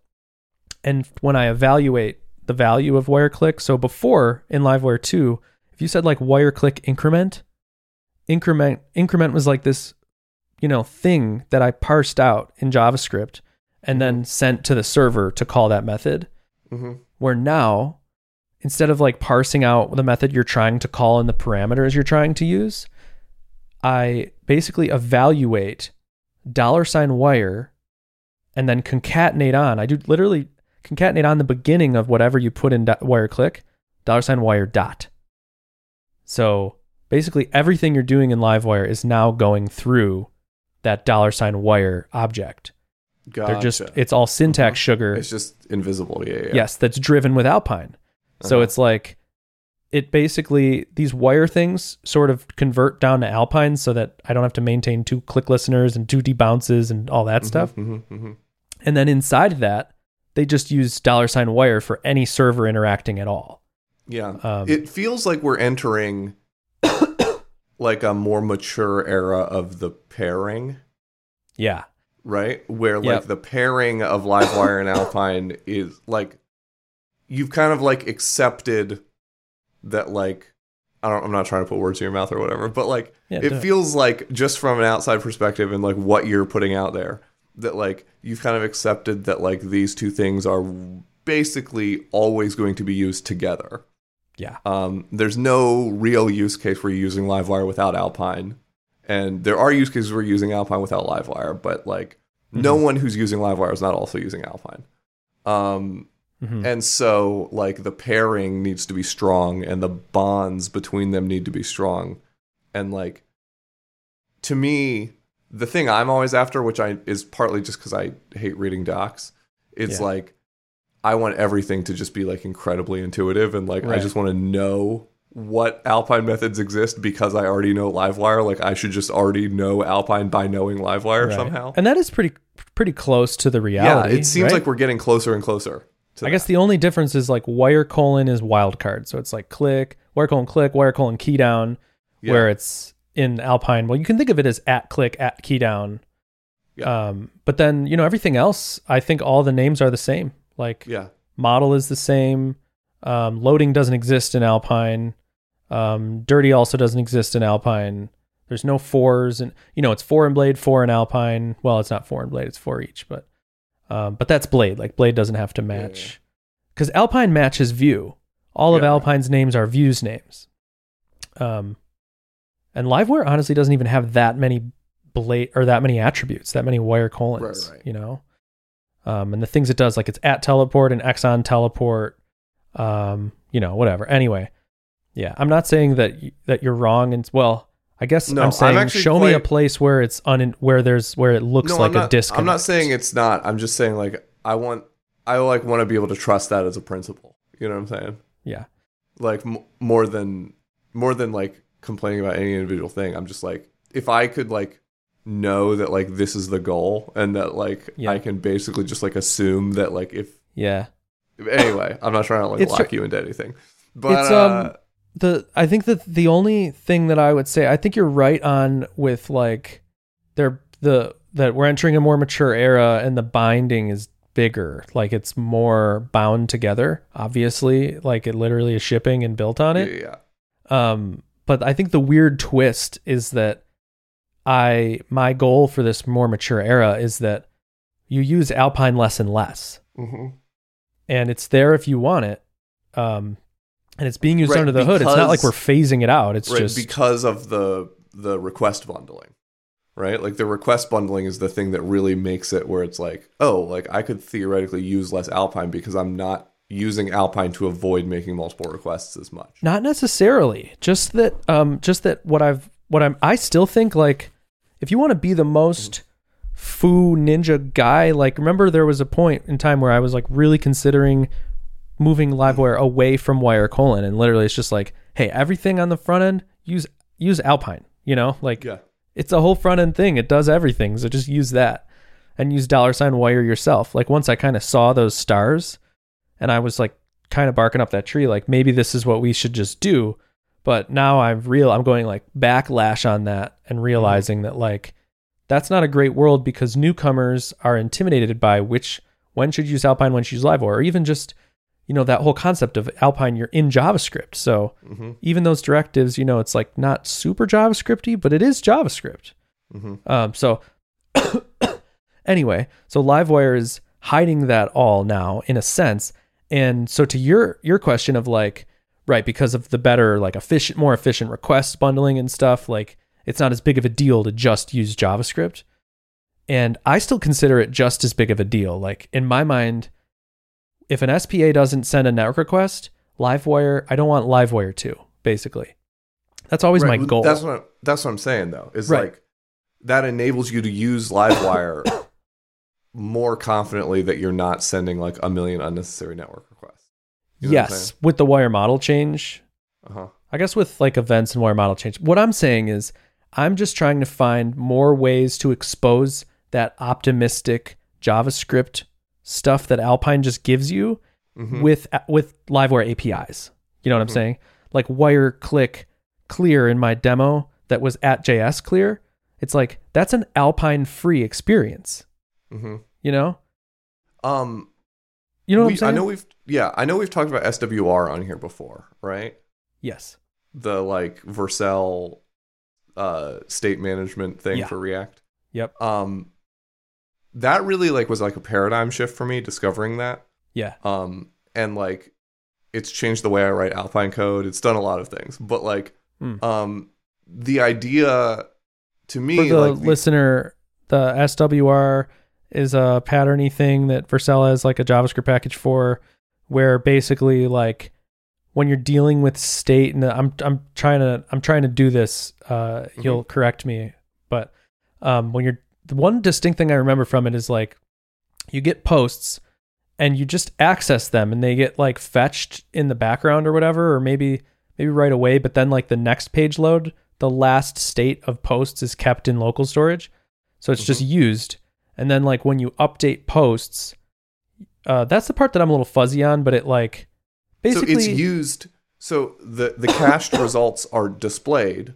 and when I evaluate the value of wire click, so before in LiveWire two, if you said like wire click increment, increment increment was like this, you know, thing that I parsed out in JavaScript and then sent to the server to call that method. Mm-hmm. Where now, instead of like parsing out the method you're trying to call and the parameters you're trying to use, I basically evaluate dollar sign wire and then concatenate on. I do literally concatenate on the beginning of whatever you put in do- wire click, dollar sign wire dot. So basically everything you're doing in LiveWire is now going through that dollar sign wire object. Gotcha. They're just it's all syntax sugar. It's just invisible. Yeah. yeah. Yes, that's driven with Alpine. So Uh-huh. it's like it basically these wire things sort of convert down to Alpine so that I don't have to maintain two click listeners and two debounces and all that stuff. Mhm, mhm. And then inside of that, they just use dollar sign wire for any server interacting at all. Yeah. Um, it feels like we're entering like a more mature era of the pairing, Yeah. right? Where like Yep. the pairing of Livewire and Alpine is like you've kind of like accepted that like I don't I'm not trying to put words in your mouth or whatever, but like Yeah. it feels like just from an outside perspective and like what you're putting out there that like you've kind of accepted that like these two things are basically always going to be used together. Yeah. Um, there's no real use case where you're using Livewire without Alpine, and there are use cases where you're using Alpine without Livewire, but like no Mhm. one who's using Livewire is not also using Alpine. Um, Mhm. and so like the pairing needs to be strong, and the bonds between them need to be strong, and like to me, the thing I'm always after, which I is partly just because I hate reading docs, it's Yeah. like I want everything to just be like incredibly intuitive and like I just want to know what Alpine methods exist because I already know Livewire. Like I should just already know Alpine by knowing Livewire Right. somehow. And that is pretty pretty close to the reality. yeah, it seems right? like we're getting closer and closer. To I guess the only difference is like wire colon is wildcard. So it's like click, wire colon click, wire colon key down, Yeah. where it's in Alpine. Well, you can think of it as at click, at key down. Yeah. Um, but then, you know, everything else, I think all the names are the same. Like yeah, model is the same. Um, loading doesn't exist in Alpine. Um, dirty also doesn't exist in Alpine. There's no fours, and you know it's four in blade, four in Alpine. Well, it's not four in blade; it's four each. But, um, but that's blade. Like blade doesn't have to Yeah, yeah, match because Alpine matches Vue. All of Yeah. Alpine's names are Vue's names. Um, and Livewire honestly doesn't even have that many blade or that many attributes, that many wire colons. Right, right. You know, um, and the things it does, like it's at teleport and Exxon teleport, um, you know, whatever. Anyway, yeah, I'm not saying that y- that you're wrong, and well, I guess No, I'm I'm saying actually show me a place where it's un where there's where it looks no, like I'm a not. I'm not saying it's not. I'm just saying like I want. I like want to be able to trust that as a principle. You know what I'm saying? Yeah, like m- more than more than like complaining about any individual thing i'm just like if i could like know that like this is the goal and that like Yeah. i can basically just like assume that like if yeah. anyway i'm not trying to like It's lock tr- you into anything. But It's, uh, um, the I think that the only thing that I would say I think you're right on with like they're the that we're entering a more mature era and the binding is bigger. Like it's more bound together obviously. Like it literally is shipping and built on it. Yeah. Um but I think the weird twist is that I my goal for this more mature era is that you use Alpine less and less hmm and it's there if you want it. Um, and it's being used Right, under the hood. It's not like we're phasing it out. It's right just because of the the request bundling right like the request bundling is the thing that really makes it where it's like oh like i could theoretically use less alpine because i'm not using alpine to avoid making multiple requests as much not necessarily. Just that. Um, just that. What I've what I'm. I still think like if you want to be the most foo ninja guy, like remember there was a point in time where I was like really considering moving Livewire away from wire colon, and literally it's just like, hey, everything on the front end use use Alpine. You know, like yeah it's a whole front end thing. It does everything. So just use that and use dollar sign wire yourself. Like once I kind of saw those stars and I was like kind of barking up that tree, like maybe this is what we should just do. But now I'm real, I'm going like backlash on that and realizing that like that's not a great world because newcomers are intimidated by which, when should you use Alpine, when should you use Livewire, or even just, you know, that whole concept of Alpine, you're in JavaScript. So, hmm even those directives, you know, it's like not super JavaScripty, but it is JavaScript. hmm Um, so anyway, so Livewire is hiding that all now in a sense. And so to your your question of like, right, because of the better, like efficient, more efficient request bundling and stuff, like it's not as big of a deal to just use JavaScript. And I still consider it just as big of a deal. Like in my mind, if an SPA doesn't send a network request, Livewire, I don't want Livewire to, basically. That's always Right, my goal. That's what that's what I'm saying though. Is Right. like that enables you to use Livewire more confidently that you're not sending like a million unnecessary network requests. You know yes, with the wire model change, Uh-huh. I guess with like events and wire model change. What I'm saying is I'm just trying to find more ways to expose that optimistic JavaScript stuff that Alpine just gives you Mhm. with with Livewire APIs. You know what I'm Mhm. saying? Like wire click clear in my demo that was at JS clear. It's like that's an Alpine free experience. Mhm. You know? Um You know what we- I'm saying? I know we've yeah, I know we've talked about SWR on here before, right? yes. The like Vercel uh state management thing Yeah. for React. Yep. Um that really like was like a paradigm shift for me discovering that. Yeah. um and like it's changed the way i write alpine code it's done a lot of things but like Hmm. um the idea to me For the like the- listener, the SWR is a patterny thing that Vercel has like a JavaScript package for, where basically like when you're dealing with state, and I'm I'm trying to I'm trying to do this. Uh, You'll correct me, but um, when you're the one distinct thing I remember from it is like you get posts and you just access them and they get like fetched in the background or whatever, or maybe maybe right away, but then like the next page load, the last state of posts is kept in local storage. So it's just used. And then like when you update posts, uh, that's the part that I'm a little fuzzy on, but it like basically so it's used. So the the cached results are displayed,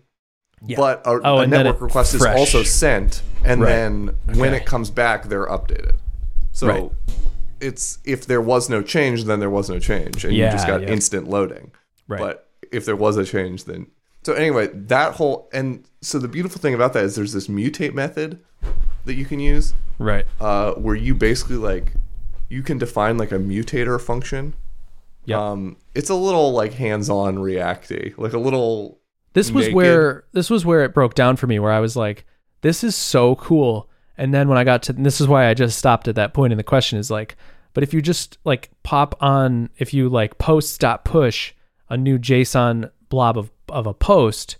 Yeah. but a, Oh, a network request fresh. is also sent, and Right. then when it comes back, they're updated. So Right. it's if there was no change, then there was no change, and you just got yeah. instant loading. Right. But if there was a change, then so anyway, that whole and so the beautiful thing about that is there's this mutate method that you can use right. uh, where you basically like you can define like a mutator function. Yep. Um, it's a little like hands-on reacty, like a little. This was naked. where this was where it broke down for me where I was like, this is so cool. And then when I got to and this is why I just stopped at that point in the question is like, but if you just like pop on if you like post dot push a new JSON blob of, of a post,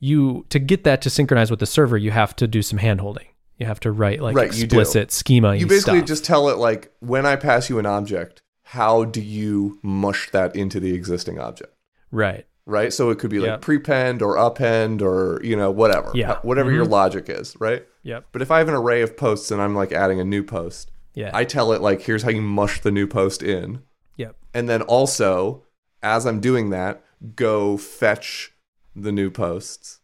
you to get that to synchronize with the server, you have to do some hand holding. You have to write like Right, explicit schema. You basically stuff. just tell it like when I pass you an object, how do you mush that into the existing object? right. Right. So it could be like Yep. prepend or append or you know whatever. Yeah. Whatever your Mhm. logic is. Right. Yep. But if I have an array of posts and I'm like adding a new post, Yeah. I tell it like here's how you mush the new post in. yep. And then also, as I'm doing that, go fetch the new posts.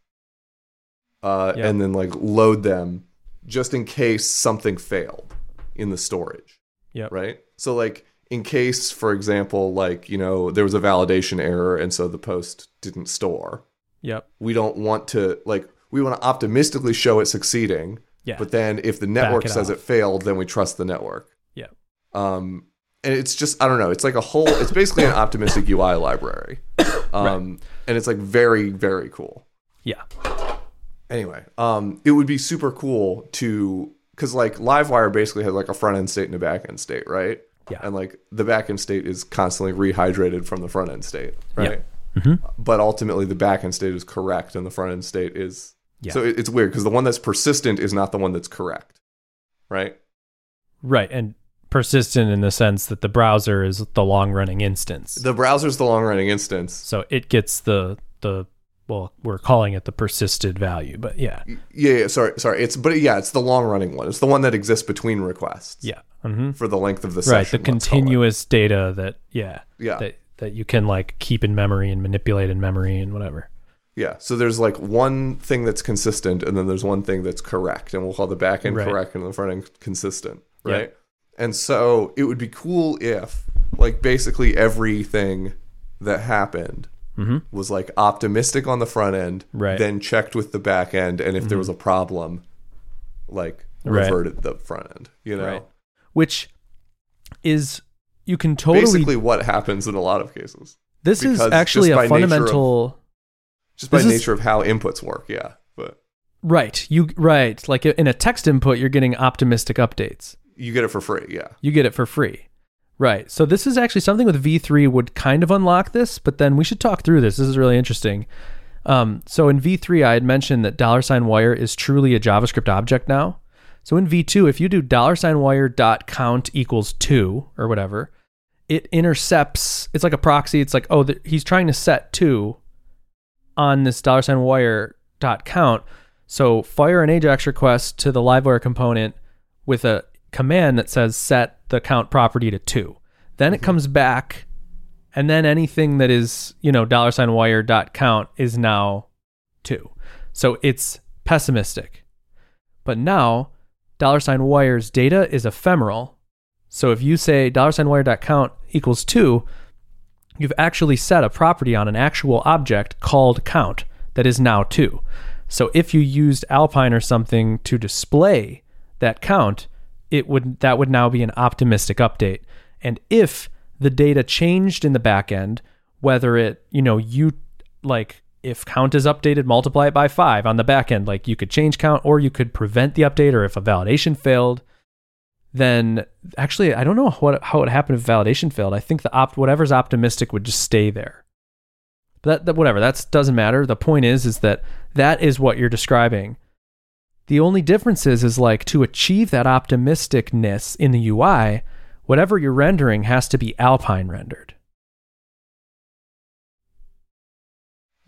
Uh, Yeah. and then like load them just in case something failed in the storage. Yeah. Right? So like in case, for example, like, you know, there was a validation error and so the post didn't store. Yep. We don't want to like we want to optimistically show it succeeding. Yeah. But then if the network it says off. it failed, then we trust the network. Yeah. Um, and it's just I don't know. It's like a whole. It's basically an optimistic UI library, um, and it's like very very cool. Yeah. Anyway, um, it would be super cool to because like Livewire basically has like a front end state and a back end state, right? Yeah. And like the back end state is constantly rehydrated from the front end state, Yeah. right? Mhm. But ultimately, the back end state is correct, and the front end state is. Yeah. So it, it's weird because the one that's persistent is not the one that's correct, right? Right. And persistent in the sense that the browser is the long running instance. The browser is the long running instance. so it gets the the well, we're calling it the persisted value, but yeah. Yeah, yeah, sorry, sorry. It's but yeah, it's the long running one. It's the one that exists between requests. Yeah. hmm For the length of the Right. The let's call it. continuous data that yeah. Yeah. That that you can like keep in memory and manipulate in memory and whatever. Yeah. So there's like one thing that's consistent and then there's one thing that's correct. And we'll call the back end Right. correct and the front end consistent. Right. And so it would be cool if like basically everything that happened hmm was like optimistic on the front end, Right. Mm-hmm. then checked with the back end, and if there was a problem, like Right. reverted the front end. You know, Right. Which is you can totally basically what happens in a lot of cases, this is actually a nature of- fundamental just by This is- nature of how inputs work. Yeah, but right. You right. Like in a text input, you're getting optimistic updates. you get it for free. Yeah, you get it for free. Right. So this is actually something with V3 would kind of unlock this, but then we should talk through this. This is really interesting. Um, so in V3, I had mentioned that dollar sign wire is truly a JavaScript object now. So in V2, if you do dollar sign wire dot count equals two or whatever, it intercepts. It's like a proxy. It's like, oh, th- he's trying to set two on this dollar sign wire dot count. So fire an AJAX request to the LiveWire component with a command that says set the count property to two. Then it mm-hmm. comes back, and then anything that is you know dollar sign wire dot count is now two. So it's pessimistic. But now dollar sign wire's data is ephemeral. So if you say dollar sign wire dot count equals two, you've actually set a property on an actual object called count that is now two. So if you used Alpine or something to display that count, it would that would now be an optimistic update. And if the data changed in the back end, whether it, you know, you like if count is updated, multiply it by five on the back end, like you could change count or you could prevent the update or if a validation failed, then actually I don't know what how it happened if validation failed. I think the opt whatever's optimistic would just stay there. But that, that whatever, that doesn't matter. The point is is that that is what you're describing. The only difference is is like to achieve that optimisticness in the UI, whatever you're rendering has to be Alpine rendered.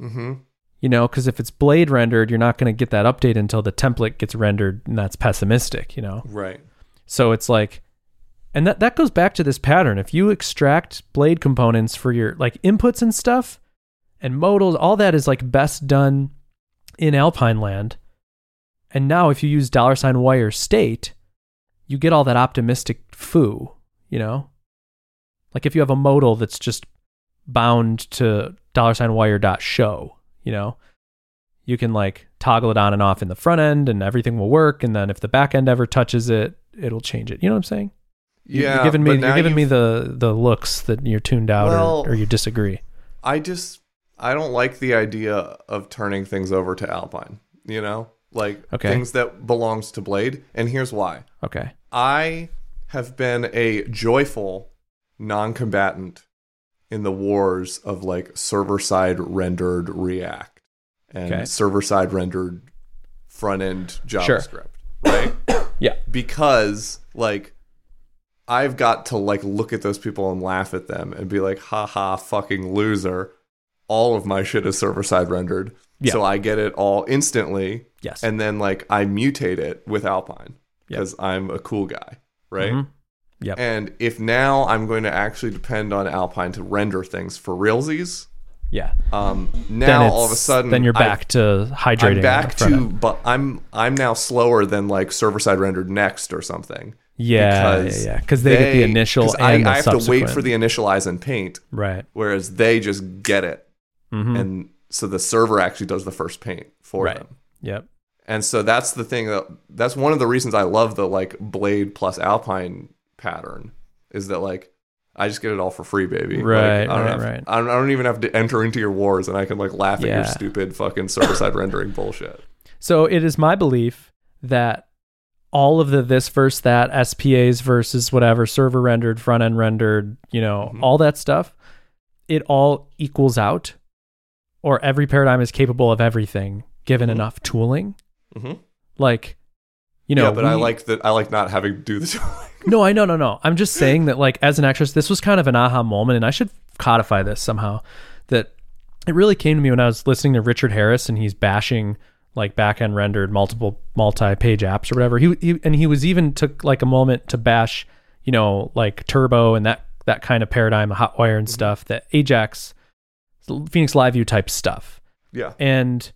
Mm-hmm. You know, because if it's blade rendered, you're not going to get that update until the template gets rendered, and that's pessimistic. You know, Right. so it's like, and that that goes back to this pattern. If you extract blade components for your like inputs and stuff, and modals, all that is like best done in Alpine land. And now, if you use dollar sign wire state, you get all that optimistic foo. You know, like if you have a modal that's just bound to dollar sign wire dot show, you know, you can like toggle it on and off in the front end, and everything will work. And then if the back end ever touches it, it'll change it. You know what I'm saying? Yeah. you're giving me you're giving me the the looks that you're tuned out Well- or, or you disagree. I just I don't like the idea of turning things over to Alpine. You know, like Okay. things that belongs to Blade. And here's why. Okay. I have been a joyful non-combatant in the wars of like server-side rendered React and Okay. server-side rendered front-end JavaScript, Sure. JavaScript, right? Yeah. because like I've got to like look at those people and laugh at them and be like, ha ha, fucking loser. All of my shit is server side rendered. Yeah. So I get it all instantly. Yes. And then like I mutate it with Alpine Yep. because I'm a cool guy. Right. Mhm. Yep. And if now I'm going to actually depend on Alpine to render things for realsies, yeah. um, now all of a sudden then you're back to hydrating. I'm back to, but I'm I'm now slower than like server side rendered next or something. yeah, yeah, because yeah, because they, get the initial I, the I have to wait for the initialize and paint, right. whereas they just get it, hmm and so the server actually does the first paint for Right. them. Yep. And so that's the thing that that's one of the reasons I love the like Blade plus Alpine pattern is that like I just get it all for free, baby. Like, Right, I don't right, have, right. I don't, I don't even have to enter into your wars, and I can like laugh at your stupid fucking server side rendering bullshit. So it is my belief that all of the this versus that SPAs versus whatever server rendered, front end rendered, you know, Mhm. all that stuff, it all equals out, or every paradigm is capable of everything given Mhm. enough tooling. hmm Like, you know, yeah, but I like that. I like not having to do the tooling. No, I know, no, no. I'm just saying that, like, as an actress, this was kind of an aha moment, and I should codify this somehow. That it really came to me when I was listening to Richard Harris, and he's bashing like back end rendered multiple multi-page apps or whatever. He, he and he was even took like a moment to bash, you know, like Turbo and that that kind of paradigm, Hotwire and stuff. That Ajax, Phoenix Live View type stuff. Yeah, and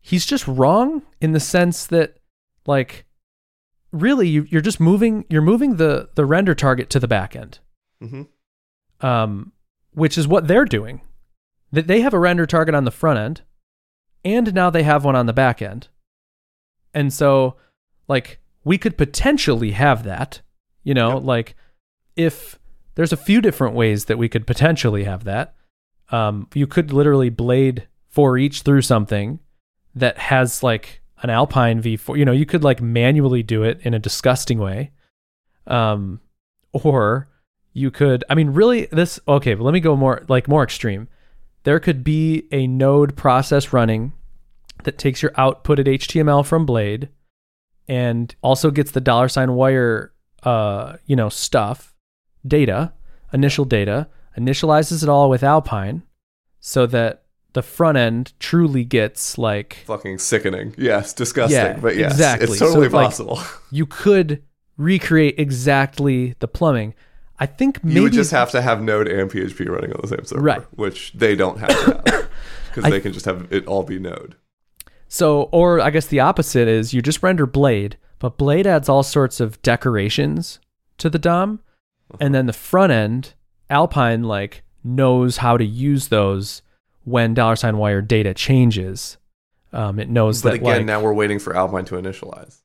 he's just wrong in the sense that like really you, you're just moving you're moving the the render target to the back end. Hmm um, which is what they're doing. That they have a render target on the front end and now they have one on the back end. And so like we could potentially have that you know Yep. like if there's a few different ways that we could potentially have that um, you could literally blade for each through something that has like an alpine v4 you know you could like manually do it in a disgusting way. Um or you could i mean really this okay but let me go more like more extreme. There could be a node process running that takes your outputted html from blade and also gets the dollar sign wire uh you know stuff data initial data initializes it all with alpine so that the front end truly gets like fucking sickening. Yes, disgusting. Yeah, but yes, exactly. it's totally So, like, possible. you could recreate exactly the plumbing i think maybe you would just have to have Node and PHP running on the same server, Right. Which they don't have to because they can just have it all be Node. So, or I guess the opposite is you just render Blade, but Blade adds all sorts of decorations to the DOM, and uh-huh. then the front end, Alpine like knows how to use those when dollar sign wire data changes. Um, it knows But that again, like now we're waiting for Alpine to initialize.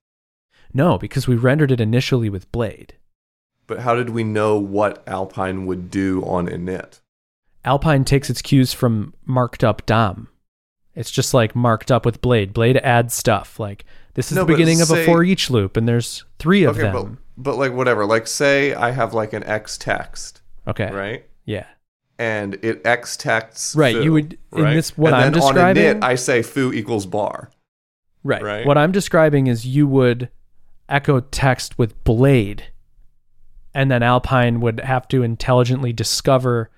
no, because we rendered it initially with Blade. But how did we know what Alpine would do on init? Alpine takes its cues from marked up DOM. It's just like marked up with Blade. Blade adds stuff like this is No, the but beginning of a for each loop, and there's three of okay, them. but but like whatever. Like say I have like an X text, okay, right? yeah. And it X texts Right, foo, you would- in right? this- what and I'm then on describing- init I say foo equals bar. Right. Right? What I'm describing is you would echo text with blade, and then Alpine would have to intelligently discover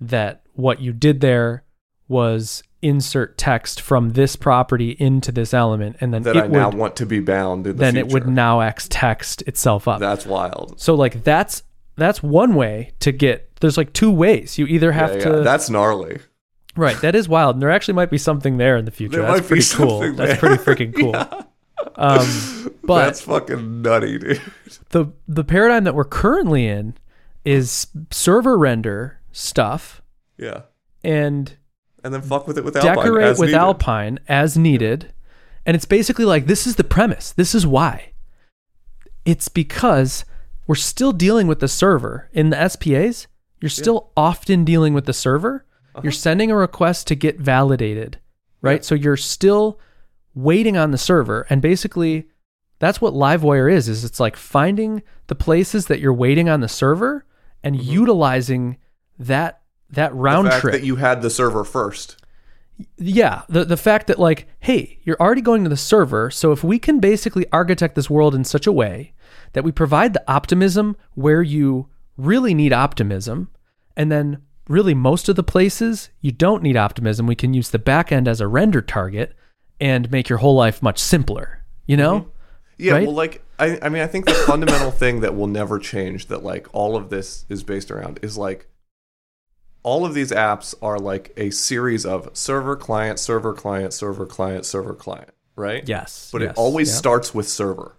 that what you did there was insert text from this property into this element, and then that it I now would want to be bound in the then it would now X text itself up. That's wild. so like that's that's one way to get. There's like two ways. You either have Yeah, to. That's gnarly. right. That is wild. And there actually might be something there in the future. There that's might be pretty cool. something That's pretty freaking cool. Um, but That's fucking nutty, dude. the the paradigm that we're currently in is server render stuff Yeah. and And then fuck with it with Alpine. decorate with needed. Alpine as needed. And it's basically like this is the premise. This is why. It's because we're still dealing with the server in the SPAs. You're still often dealing with the server. Uh-huh. You're sending a request to get validated, right? Yeah. So you're still waiting on the server and basically that's what livewire is is it's like finding the places that you're waiting on the server and mm-hmm. utilizing that that round the fact trip that you had the server first. yeah the the fact that like hey you're already going to the server so if we can basically architect this world in such a way that we provide the optimism where you really need optimism and then really most of the places you don't need optimism we can use the back end as a render target and make your whole life much simpler you know mm-hmm. Yeah, Right? well, like I, I mean, I think the fundamental thing that will never change that like all of this is based around is like all of these apps are like a series of server client, server client, server client, server client, right? yes But yes, it always yep, starts with server,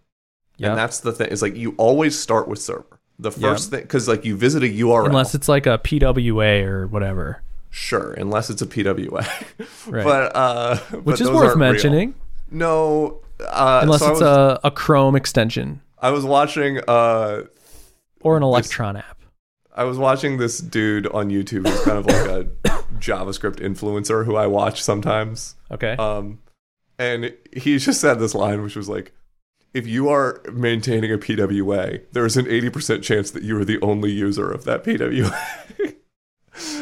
yep. and that's the thing. Is like you always start with server. The first thing, because like you visit a URL, unless it's like a pwa or whatever sure, unless it's a PWA, Right. but uh, which but is worth aren't real. mentioning No, uh, unless so it's was, a, a chrome extension I was watching uh or an electron app I was watching this dude on YouTube who's kind of like a JavaScript influencer who I watch sometimes. okay Um, and he just said this line, which was like, if you are maintaining a PWA, there is an 80% chance that you are the only user of that PWA.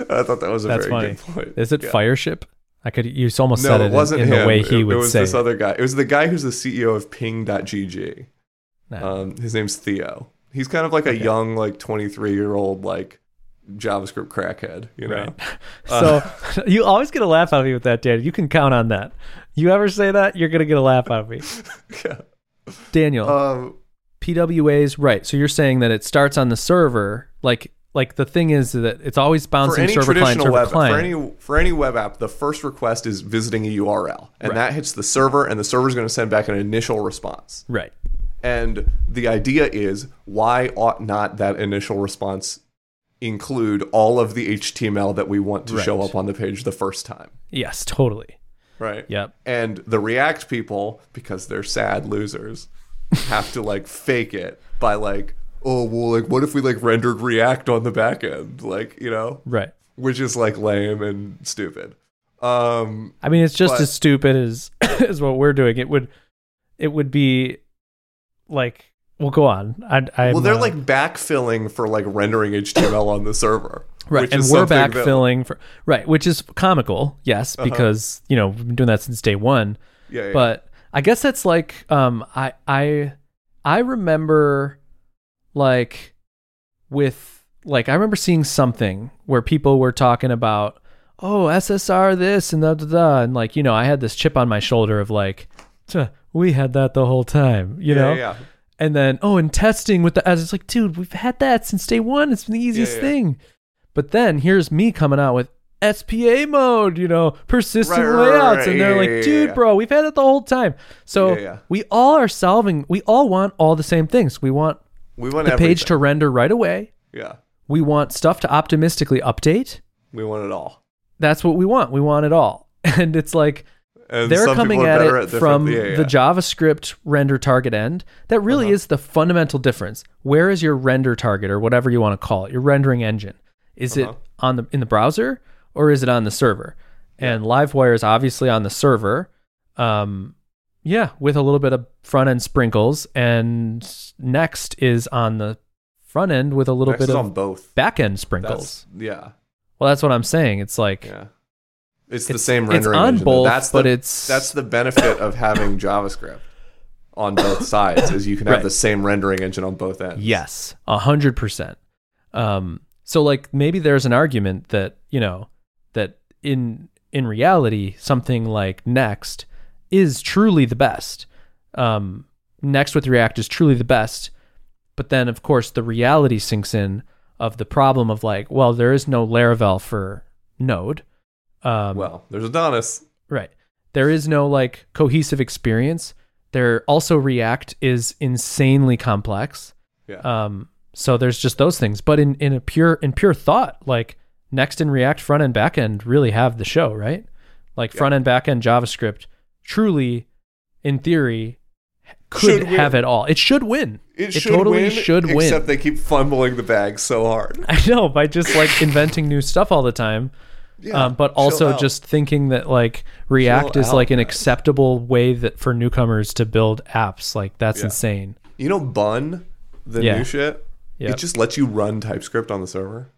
I thought that was a That's very funny. good point. Is it Yeah. Fireship? I could you almost No, said it it, in- wasn't in, him. the way it, he would say it was say. this other guy. It was the guy who's the CEO of Ping.gg. Nah. Um, his name's Theo. He's kind of like a young, like 23 year old, like JavaScript crackhead, you know? Right. so you always get a laugh out of me with that, Dan. You can count on that. You ever say that, you're gonna get a laugh out of me. yeah. Daniel, Um, PWAs, right? So you're saying that it starts on the server, like like the thing is that it's always bouncing server client, server web client. for any for any web app, the first request is visiting a URL, and Right. that hits the server, and the server is going to send back an initial response. right. And the idea is, why ought not that initial response include all of the HTML that we want to show up on the page the first time? Yes, totally. Right. Yep. And the React people, because they're sad losers, have to like fake it by like, oh well, like what if we like rendered React on the back end, like you know, Right. which is like lame and stupid. Um, I mean, it's just But- as stupid as as what we're doing. It would it would be like well, go on. I, I well, they're like backfilling for like rendering HTML on the server, right, which and is we're something that- backfilling for right, which is comical, yes, Uh-huh. because you know we've been doing that since day one. yeah, yeah. But I guess that's like um I I I remember like with like I remember seeing something where people were talking about oh SSR this and da da da and like you know I had this chip on my shoulder of like we had that the whole time you yeah, know yeah, and then oh and testing with the as it's like dude we've had that since day one it's been the easiest yeah. thing but then here's me coming out with SPA mode, you know, persistent Right, right, layouts, right, and they're yeah, like, yeah, dude, yeah. bro, we've had it the whole time. So Yeah, yeah. we all are solving. We all want all the same things. We want we want the everything. page to render right away. yeah, We want stuff to optimistically update. we want it all. That's what we want. We want it all. And it's like And they're some coming people are at better it different- from yeah, yeah. the JavaScript render target end. That really Uh-huh. is the fundamental difference. Where is your render target or whatever you want to call it, your rendering engine? Is Uh-huh. it on the in the browser or is it on the server? And Livewire is obviously on the server. Um, yeah, with a little bit of front end sprinkles, and Next is on the front end with a little Next bit of both. back end sprinkles. That's, yeah, well, that's what I'm saying. It's like yeah. It's, the It's- same it's rendering on engine. both, that's but it's- that's the benefit of having JavaScript on both sides is you can have Right. the same rendering engine on both ends. Yes, a hundred percent. Um, so like maybe there's an argument that you know that in in reality, something like Next is truly the best. Um, Next with React is truly the best. But then, of course, the reality sinks in of the problem of like, well, there is no Laravel for Node. Um, well, there's Adonis. Right. There is no like cohesive experience. There also React is insanely complex. Yeah. Um, so there's just those things. But in, in a pure in pure thought, like Next and React front end back end really have the show, right? Like Yeah. front end back end JavaScript truly, in theory, could have it all. It should win. It, It should totally win, should win. Except they keep fumbling the bag so hard. I know by just like inventing new stuff all the time. Yeah, um, but also just thinking that like React Chill is out, like an guys. acceptable way that for newcomers to build apps. Like that's Yeah. insane. you know Bun, the Yeah. new shit. Yep. It just lets you run TypeScript on the server.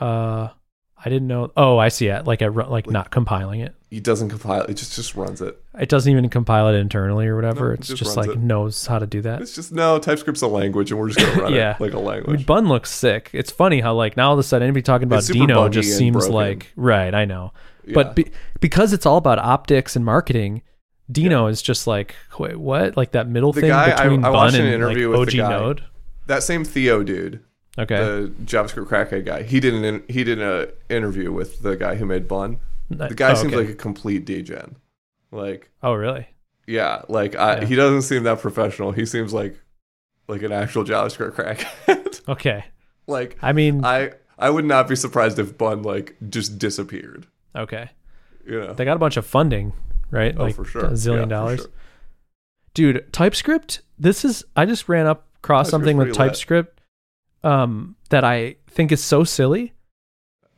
Uh, I didn't know. Oh, I see it. Like I ru- like not compiling it. It doesn't compile. It just just runs it. It doesn't even compile it internally or whatever. No, it it's just just, like it. knows how to do that. It's just no TypeScript's a language, and we're just gonna run Yeah. it like a I mean, language. Bun looks sick. It's funny how like now all of a sudden anybody talking about Deno just seems broken. like right. I know, Yeah. but be, because it's all about optics and marketing, Deno is just like wait what? Like that middle The thing guy- between I Bun watched an and interview like with OG. Node. that same Theo dude, Okay, the JavaScript crackhead guy, he did an in- he did an interview with the guy who made Bun. The guy oh, seems okay. like a complete degen. Like oh really? yeah, like I, Yeah. he doesn't seem that professional. He seems like like an actual JavaScript crackhead. Okay, like I mean I I would not be surprised if Bun like just disappeared. okay. You know. They got a bunch of funding, right? oh, like for sure. a zillion Yeah, dollars. sure. Dude, TypeScript. This is I just ran up across something with pretty lit. TypeScript um, that I think is so silly.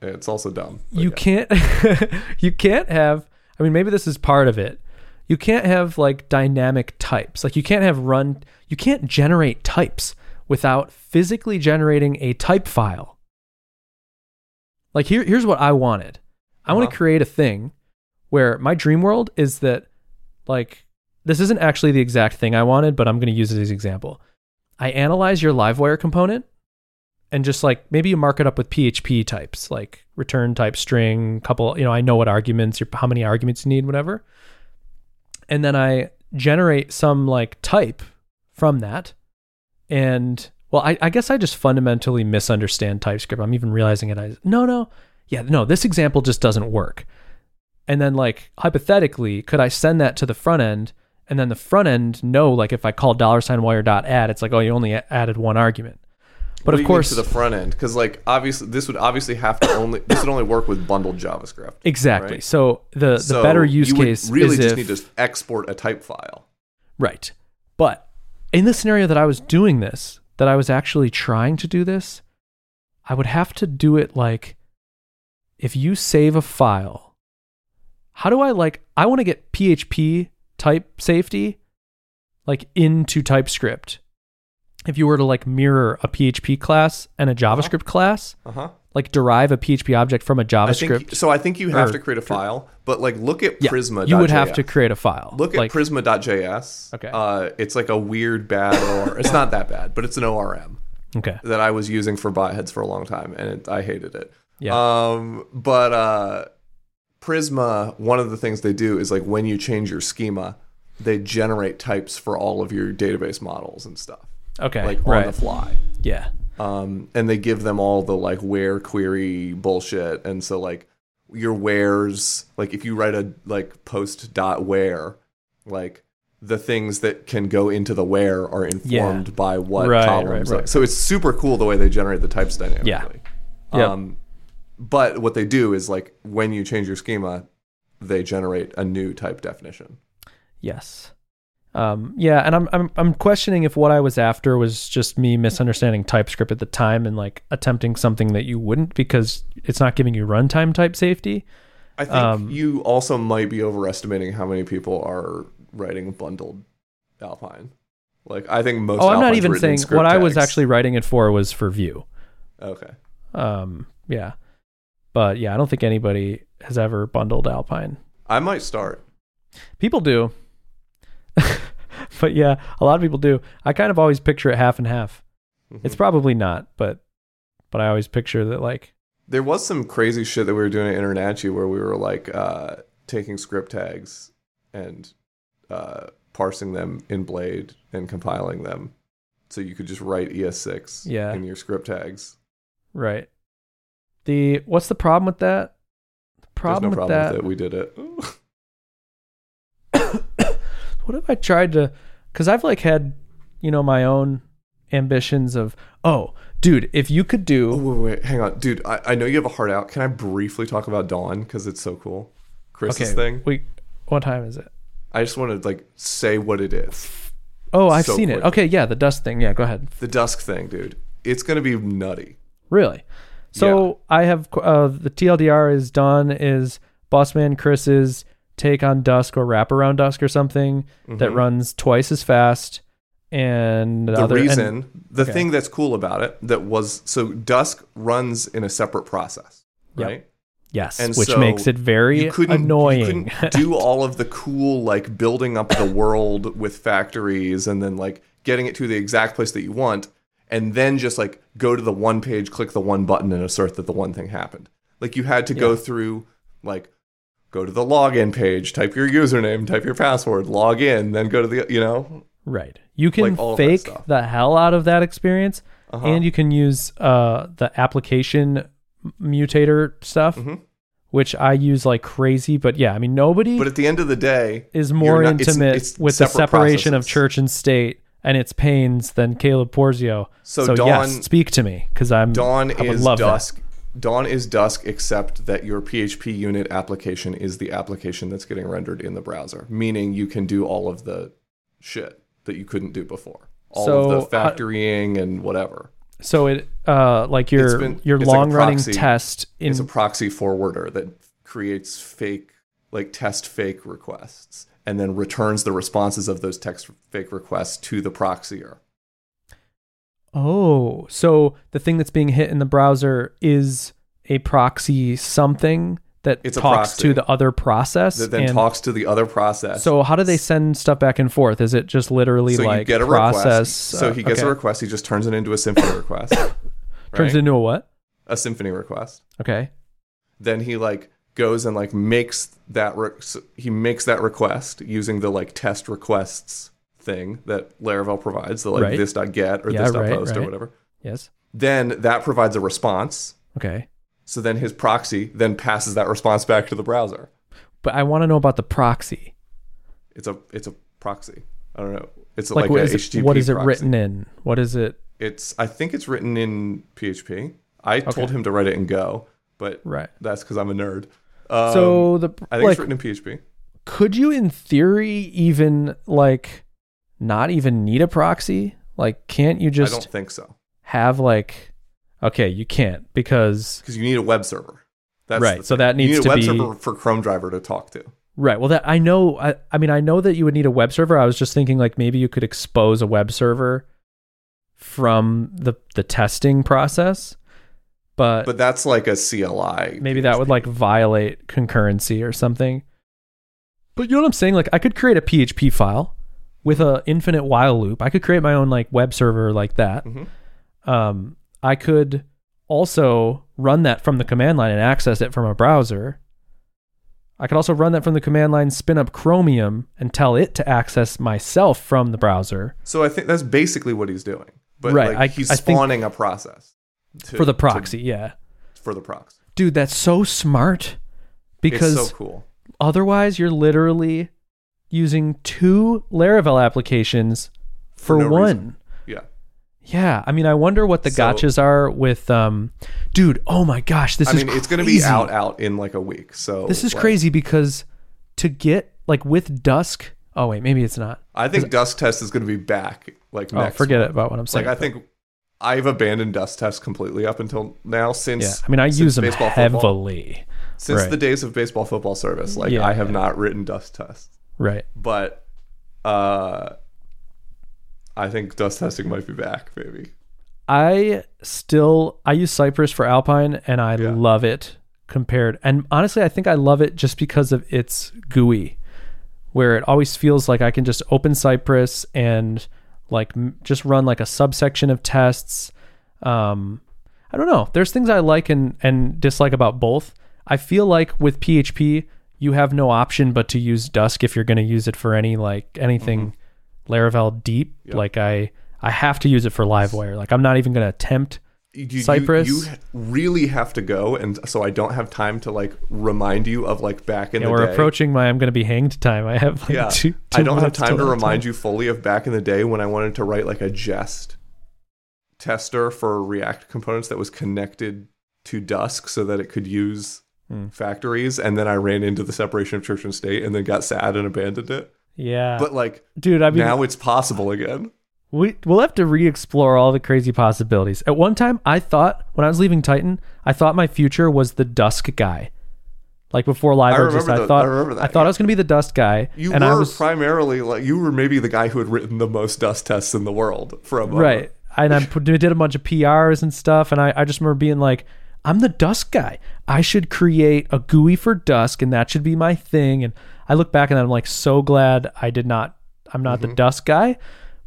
It's also dumb. you yeah. can't you can't have I mean maybe this is part of it. You can't have like dynamic types. Like you can't have run you can't generate types without physically generating a type file. Like here here's what I wanted. I want Uh-huh. to create a thing where my dream world is that like this isn't actually the exact thing I wanted, but I'm going to use it as an example. I analyze your Livewire component and just like maybe you mark it up with PHP types, like return type string, couple, you know, I know what arguments, how many arguments you need, whatever. And then I generate some like type from that. And well, I, I guess I just fundamentally misunderstand TypeScript. I'm even realizing it. I, no, no. Yeah, no, this example just doesn't work. And then like hypothetically, could I send that to the front end and then the front end know like if I call dollar sign wire dot add, it's like, oh, you only added one argument. But of course, to the front end because like obviously this would obviously have to only this would only work with bundled JavaScript. Exactly. right? So the the So better use case. you would case really just if, need to export a type file. right. But in the scenario that I was doing this, that I was actually trying to do this, I would have to do it like if you save a file. How do I like I want to get PHP type safety like into TypeScript. If you were to like mirror a PHP class and a JavaScript class, Uh huh. like derive a PHP object from a I JavaScript, think so. I think you have or- to create a file, but like look at yeah, Prisma. you would have to create a file. Look at like, Prisma.js. Okay. Uh, it's like a weird bad or it's not that bad, but it's an ORM Okay. that I was using for bot heads for a long time, and it, I hated it. Yeah. Um, but uh, Prisma, one of the things they do is like when you change your schema, they generate types for all of your database models and stuff, Okay. like on right. the fly. yeah. um, and they give them all the like where query bullshit and so like your wheres like if you write a like post dot where like the things that can go into the where are informed by what Right, columns right, right. so it's super cool the way they generate the types dynamically Yeah. Yep. um, but what they do is like when you change your schema they generate a new type definition Yes. Um, yeah, and I'm I'm I'm questioning if what I was after was just me misunderstanding TypeScript at the time and like attempting something that you wouldn't because it's not giving you runtime type safety. i think Um, you also might be overestimating how many people are writing bundled alpine like i think most oh, I'm not even saying what script I was actually writing it for was for Vue. okay Um, yeah, but yeah, I don't think anybody has ever bundled Alpine. i might start People do, but yeah, a lot of people do. I kind of always picture it half and half. Mhm. It's probably not, but but I always picture that like There was some crazy shit that we were doing at Internachi where we were like uh, taking script tags and uh, parsing them in Blade and compiling them, so you could just write ES6 Yeah. in your script tags. Right. The what's the problem with that? The There's problem, no with problem that. with it. We did it. what if I tried to? Because I've like had, you know, my own ambitions of, oh, dude, if you could Oh, do, wait, wait, hang on, dude. I, I know you have a heart out. Can I briefly talk about Dawn because it's so cool? Chris's okay, thing. we, what time is it? I just want to like say what it is. Oh, I've So seen it. Okay, yeah, the Dusk thing. Yeah, go ahead. The dusk thing, dude. It's gonna be nutty. Really? So I have uh, the TLDR is Dawn. Is Bossman Chris's take on Dusk or wrap around Dusk or something that Mhm. runs twice as fast, and the other, and- reason the okay. thing that's cool about it that was so dusk runs in a separate process Yep. right yes, and which so makes it very you couldn't, annoying. you couldn't do all of the cool like building up the world with factories and then like getting it to the exact place that you want and then just like go to the one page click the one button and assert that the one thing happened like you had to go through like go to the login page type your username type your password log in then go to the you know Right. You can Like all of that fake the hell out of that experience, Uh-huh. and you can use uh, the application mutator stuff, Mhm. which I use like crazy. But yeah, I mean, nobody but at the end of the day is more not- intimate it's with the separation of church and state and its pains than Caleb Porzio. So So, Dawn- yes, speak to me because I'm Dawn I would is love that. Dawn is dusk, except that your PHP unit application is the application that's getting rendered in the browser, meaning you can do all of the shit that you couldn't do before. All So, of the factorying and whatever. So it uh like your been- your like long running test in It's a proxy forwarder that creates fake, like test fake requests, and then returns the responses of those text fake requests to the proxier. Oh, so the thing that's being hit in the browser is a proxy something that It's talks to the other process. That then and talks to the other process. So how do they send stuff back and forth? Is it just literally So like you get a process? request. So uh, he gets okay. a request. He just turns it into a Symfony request. turns it into a what? a Symfony request. Okay. Then he like goes and like makes that re- he makes that request using the like test requests thing that Laravel provides, the like Right. this.get or Yeah, this.post right, or right. whatever. Yes. Then that provides a response. Okay. So then his proxy then passes that response back to the browser. But I want to know about the proxy. It's a it's a proxy. I don't know. It's Like, like, what a is it, what is it proxy. written in? What is it? It's I think it's written in PHP. I told him to write it in Go, but Right. that's because I'm a nerd. Um, so the I think like it's written in PHP. could you in theory even like not even need a proxy? Like can't you just I don't think so have like okay, you can't because because you need a web server. That's Right, so that you needs need to a web be- server for Chrome driver to talk to. Right. Well, that I know. I, I mean, I know that you would need a web server. I was just thinking like maybe you could expose a web server from the the testing process, but, But that's like a CLI. maybe that would like violate concurrency or something. But you know what I'm saying? Like I could create a PHP file with a infinite while loop. I could create my own like web server like that. Mhm. Um, I could also run that from the command line and access it from a browser. I could also run that from the command line, spin up Chromium, and tell it to access myself from the browser So I think that's basically what he's doing. But Right, like, I- he's spawning a process to- for the to- proxy. yeah, for the proxy. dude, that's so smart because it's so cool. otherwise you're literally using two Laravel applications for, no one. reason. Yeah. Yeah, I mean, I wonder what the So- gotchas are with, um, dude. Oh my gosh, this I is mean, it's going to be crazy. out out in like a week. So This is like, crazy because to get like with Dusk. Oh wait, maybe it's not. I think Dusk Test is going to be back. Like Oh, next forget month. it about what I'm saying. Like I think I've abandoned Dusk Test completely up until now. Since yeah, I mean, I use them baseball, football. heavily. since Right. the days of baseball football service. Like Yeah, I have yeah. not written Dusk Test, Right. but uh, I think Dusk testing might be back. Maybe I still I use Cypress for Alpine and I Yeah. love it compared and honestly I think I love it just because of its GUI where it always feels like I can just open Cypress and like m- just run like a subsection of tests um I don't know. There's things I like and and dislike about both. I feel like with PHP, you have no option but to use Dusk if you're going to use it for any like anything mm-hmm. Laravel deep. Yep. Like I I have to use it for Livewire. Like I'm not even going to attempt. You, you- Cypress. You, really have to go, and so I don't have time to like remind you of like back in And the we're day. approaching my I'm going to be hanged time. I have like yeah, two, I don't have time to remind time. you fully of back in the day when I wanted to write like a jest tester for React components that was connected to Dusk so that it could use Hmm. factories, and then I ran into the separation of church and state, and then got sad and abandoned it. Yeah, But like dude, I mean, now it's possible again. We we'll have to re-explore all the crazy possibilities. At one time, I thought when I was leaving Tighten, I thought my future was the Dusk guy. Like before Live I I the- thought I that, thought I was going to be the Dusk guy, You and were I was primarily like you were maybe the guy who had written the most Dusk tests in the world a moment. right. And I did a bunch of PRs and stuff, and I, I just remember being like, I'm the Dusk guy. I should create a GUI for Dusk, and that should be my thing. And I look back and I'm like, so glad I did not. I'm not Mm-hmm. the Dusk guy,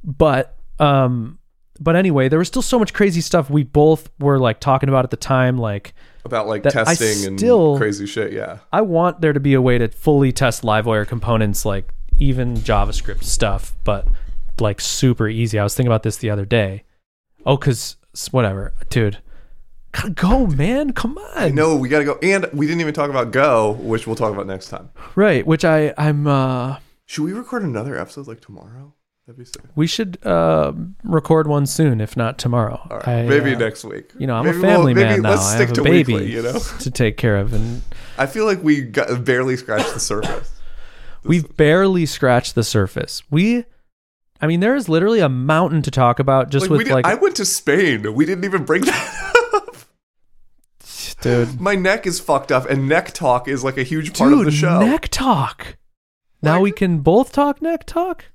but um, but anyway, there was still so much crazy stuff we both were like talking about at the time, like. About like testing still- and crazy shit. Yeah. I want there to be a way to fully test Livewire components, like even JavaScript stuff, but like super easy. I was thinking about this the other day. Oh, cause whatever, dude. Gotta go, man. Come on. I know we gotta go, and we didn't even talk about Go, which we'll talk about next time. Right, which I I'm uh Should we record another episode like tomorrow? That'd be sick. we should uh record one soon, if not tomorrow. All right, I, maybe uh, next week. You know, I'm Maybe a family we'll- maybe man now. Let's I stick have to a baby weekly. You know, to take care of, and I feel like we got, barely scratched the surface. We've barely scratched the surface. We, I mean, there is literally a mountain to talk about just Like, we with did, like, I went to Spain. We didn't even bring that. Dude, My neck is fucked up, and neck talk is like a huge part dude, of the show. neck talk. Now Like- we can both talk neck talk.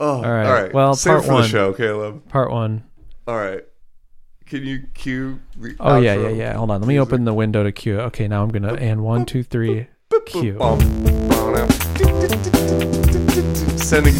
Oh, All right. All right. Well, Save part for one. the show, Caleb. Part one. All right. Can you cue Oh yeah, yeah, yeah. Hold on. Let me open the window to cue. Okay, now I'm gonna and one, two, three. Cue. bum, bum, now. Sending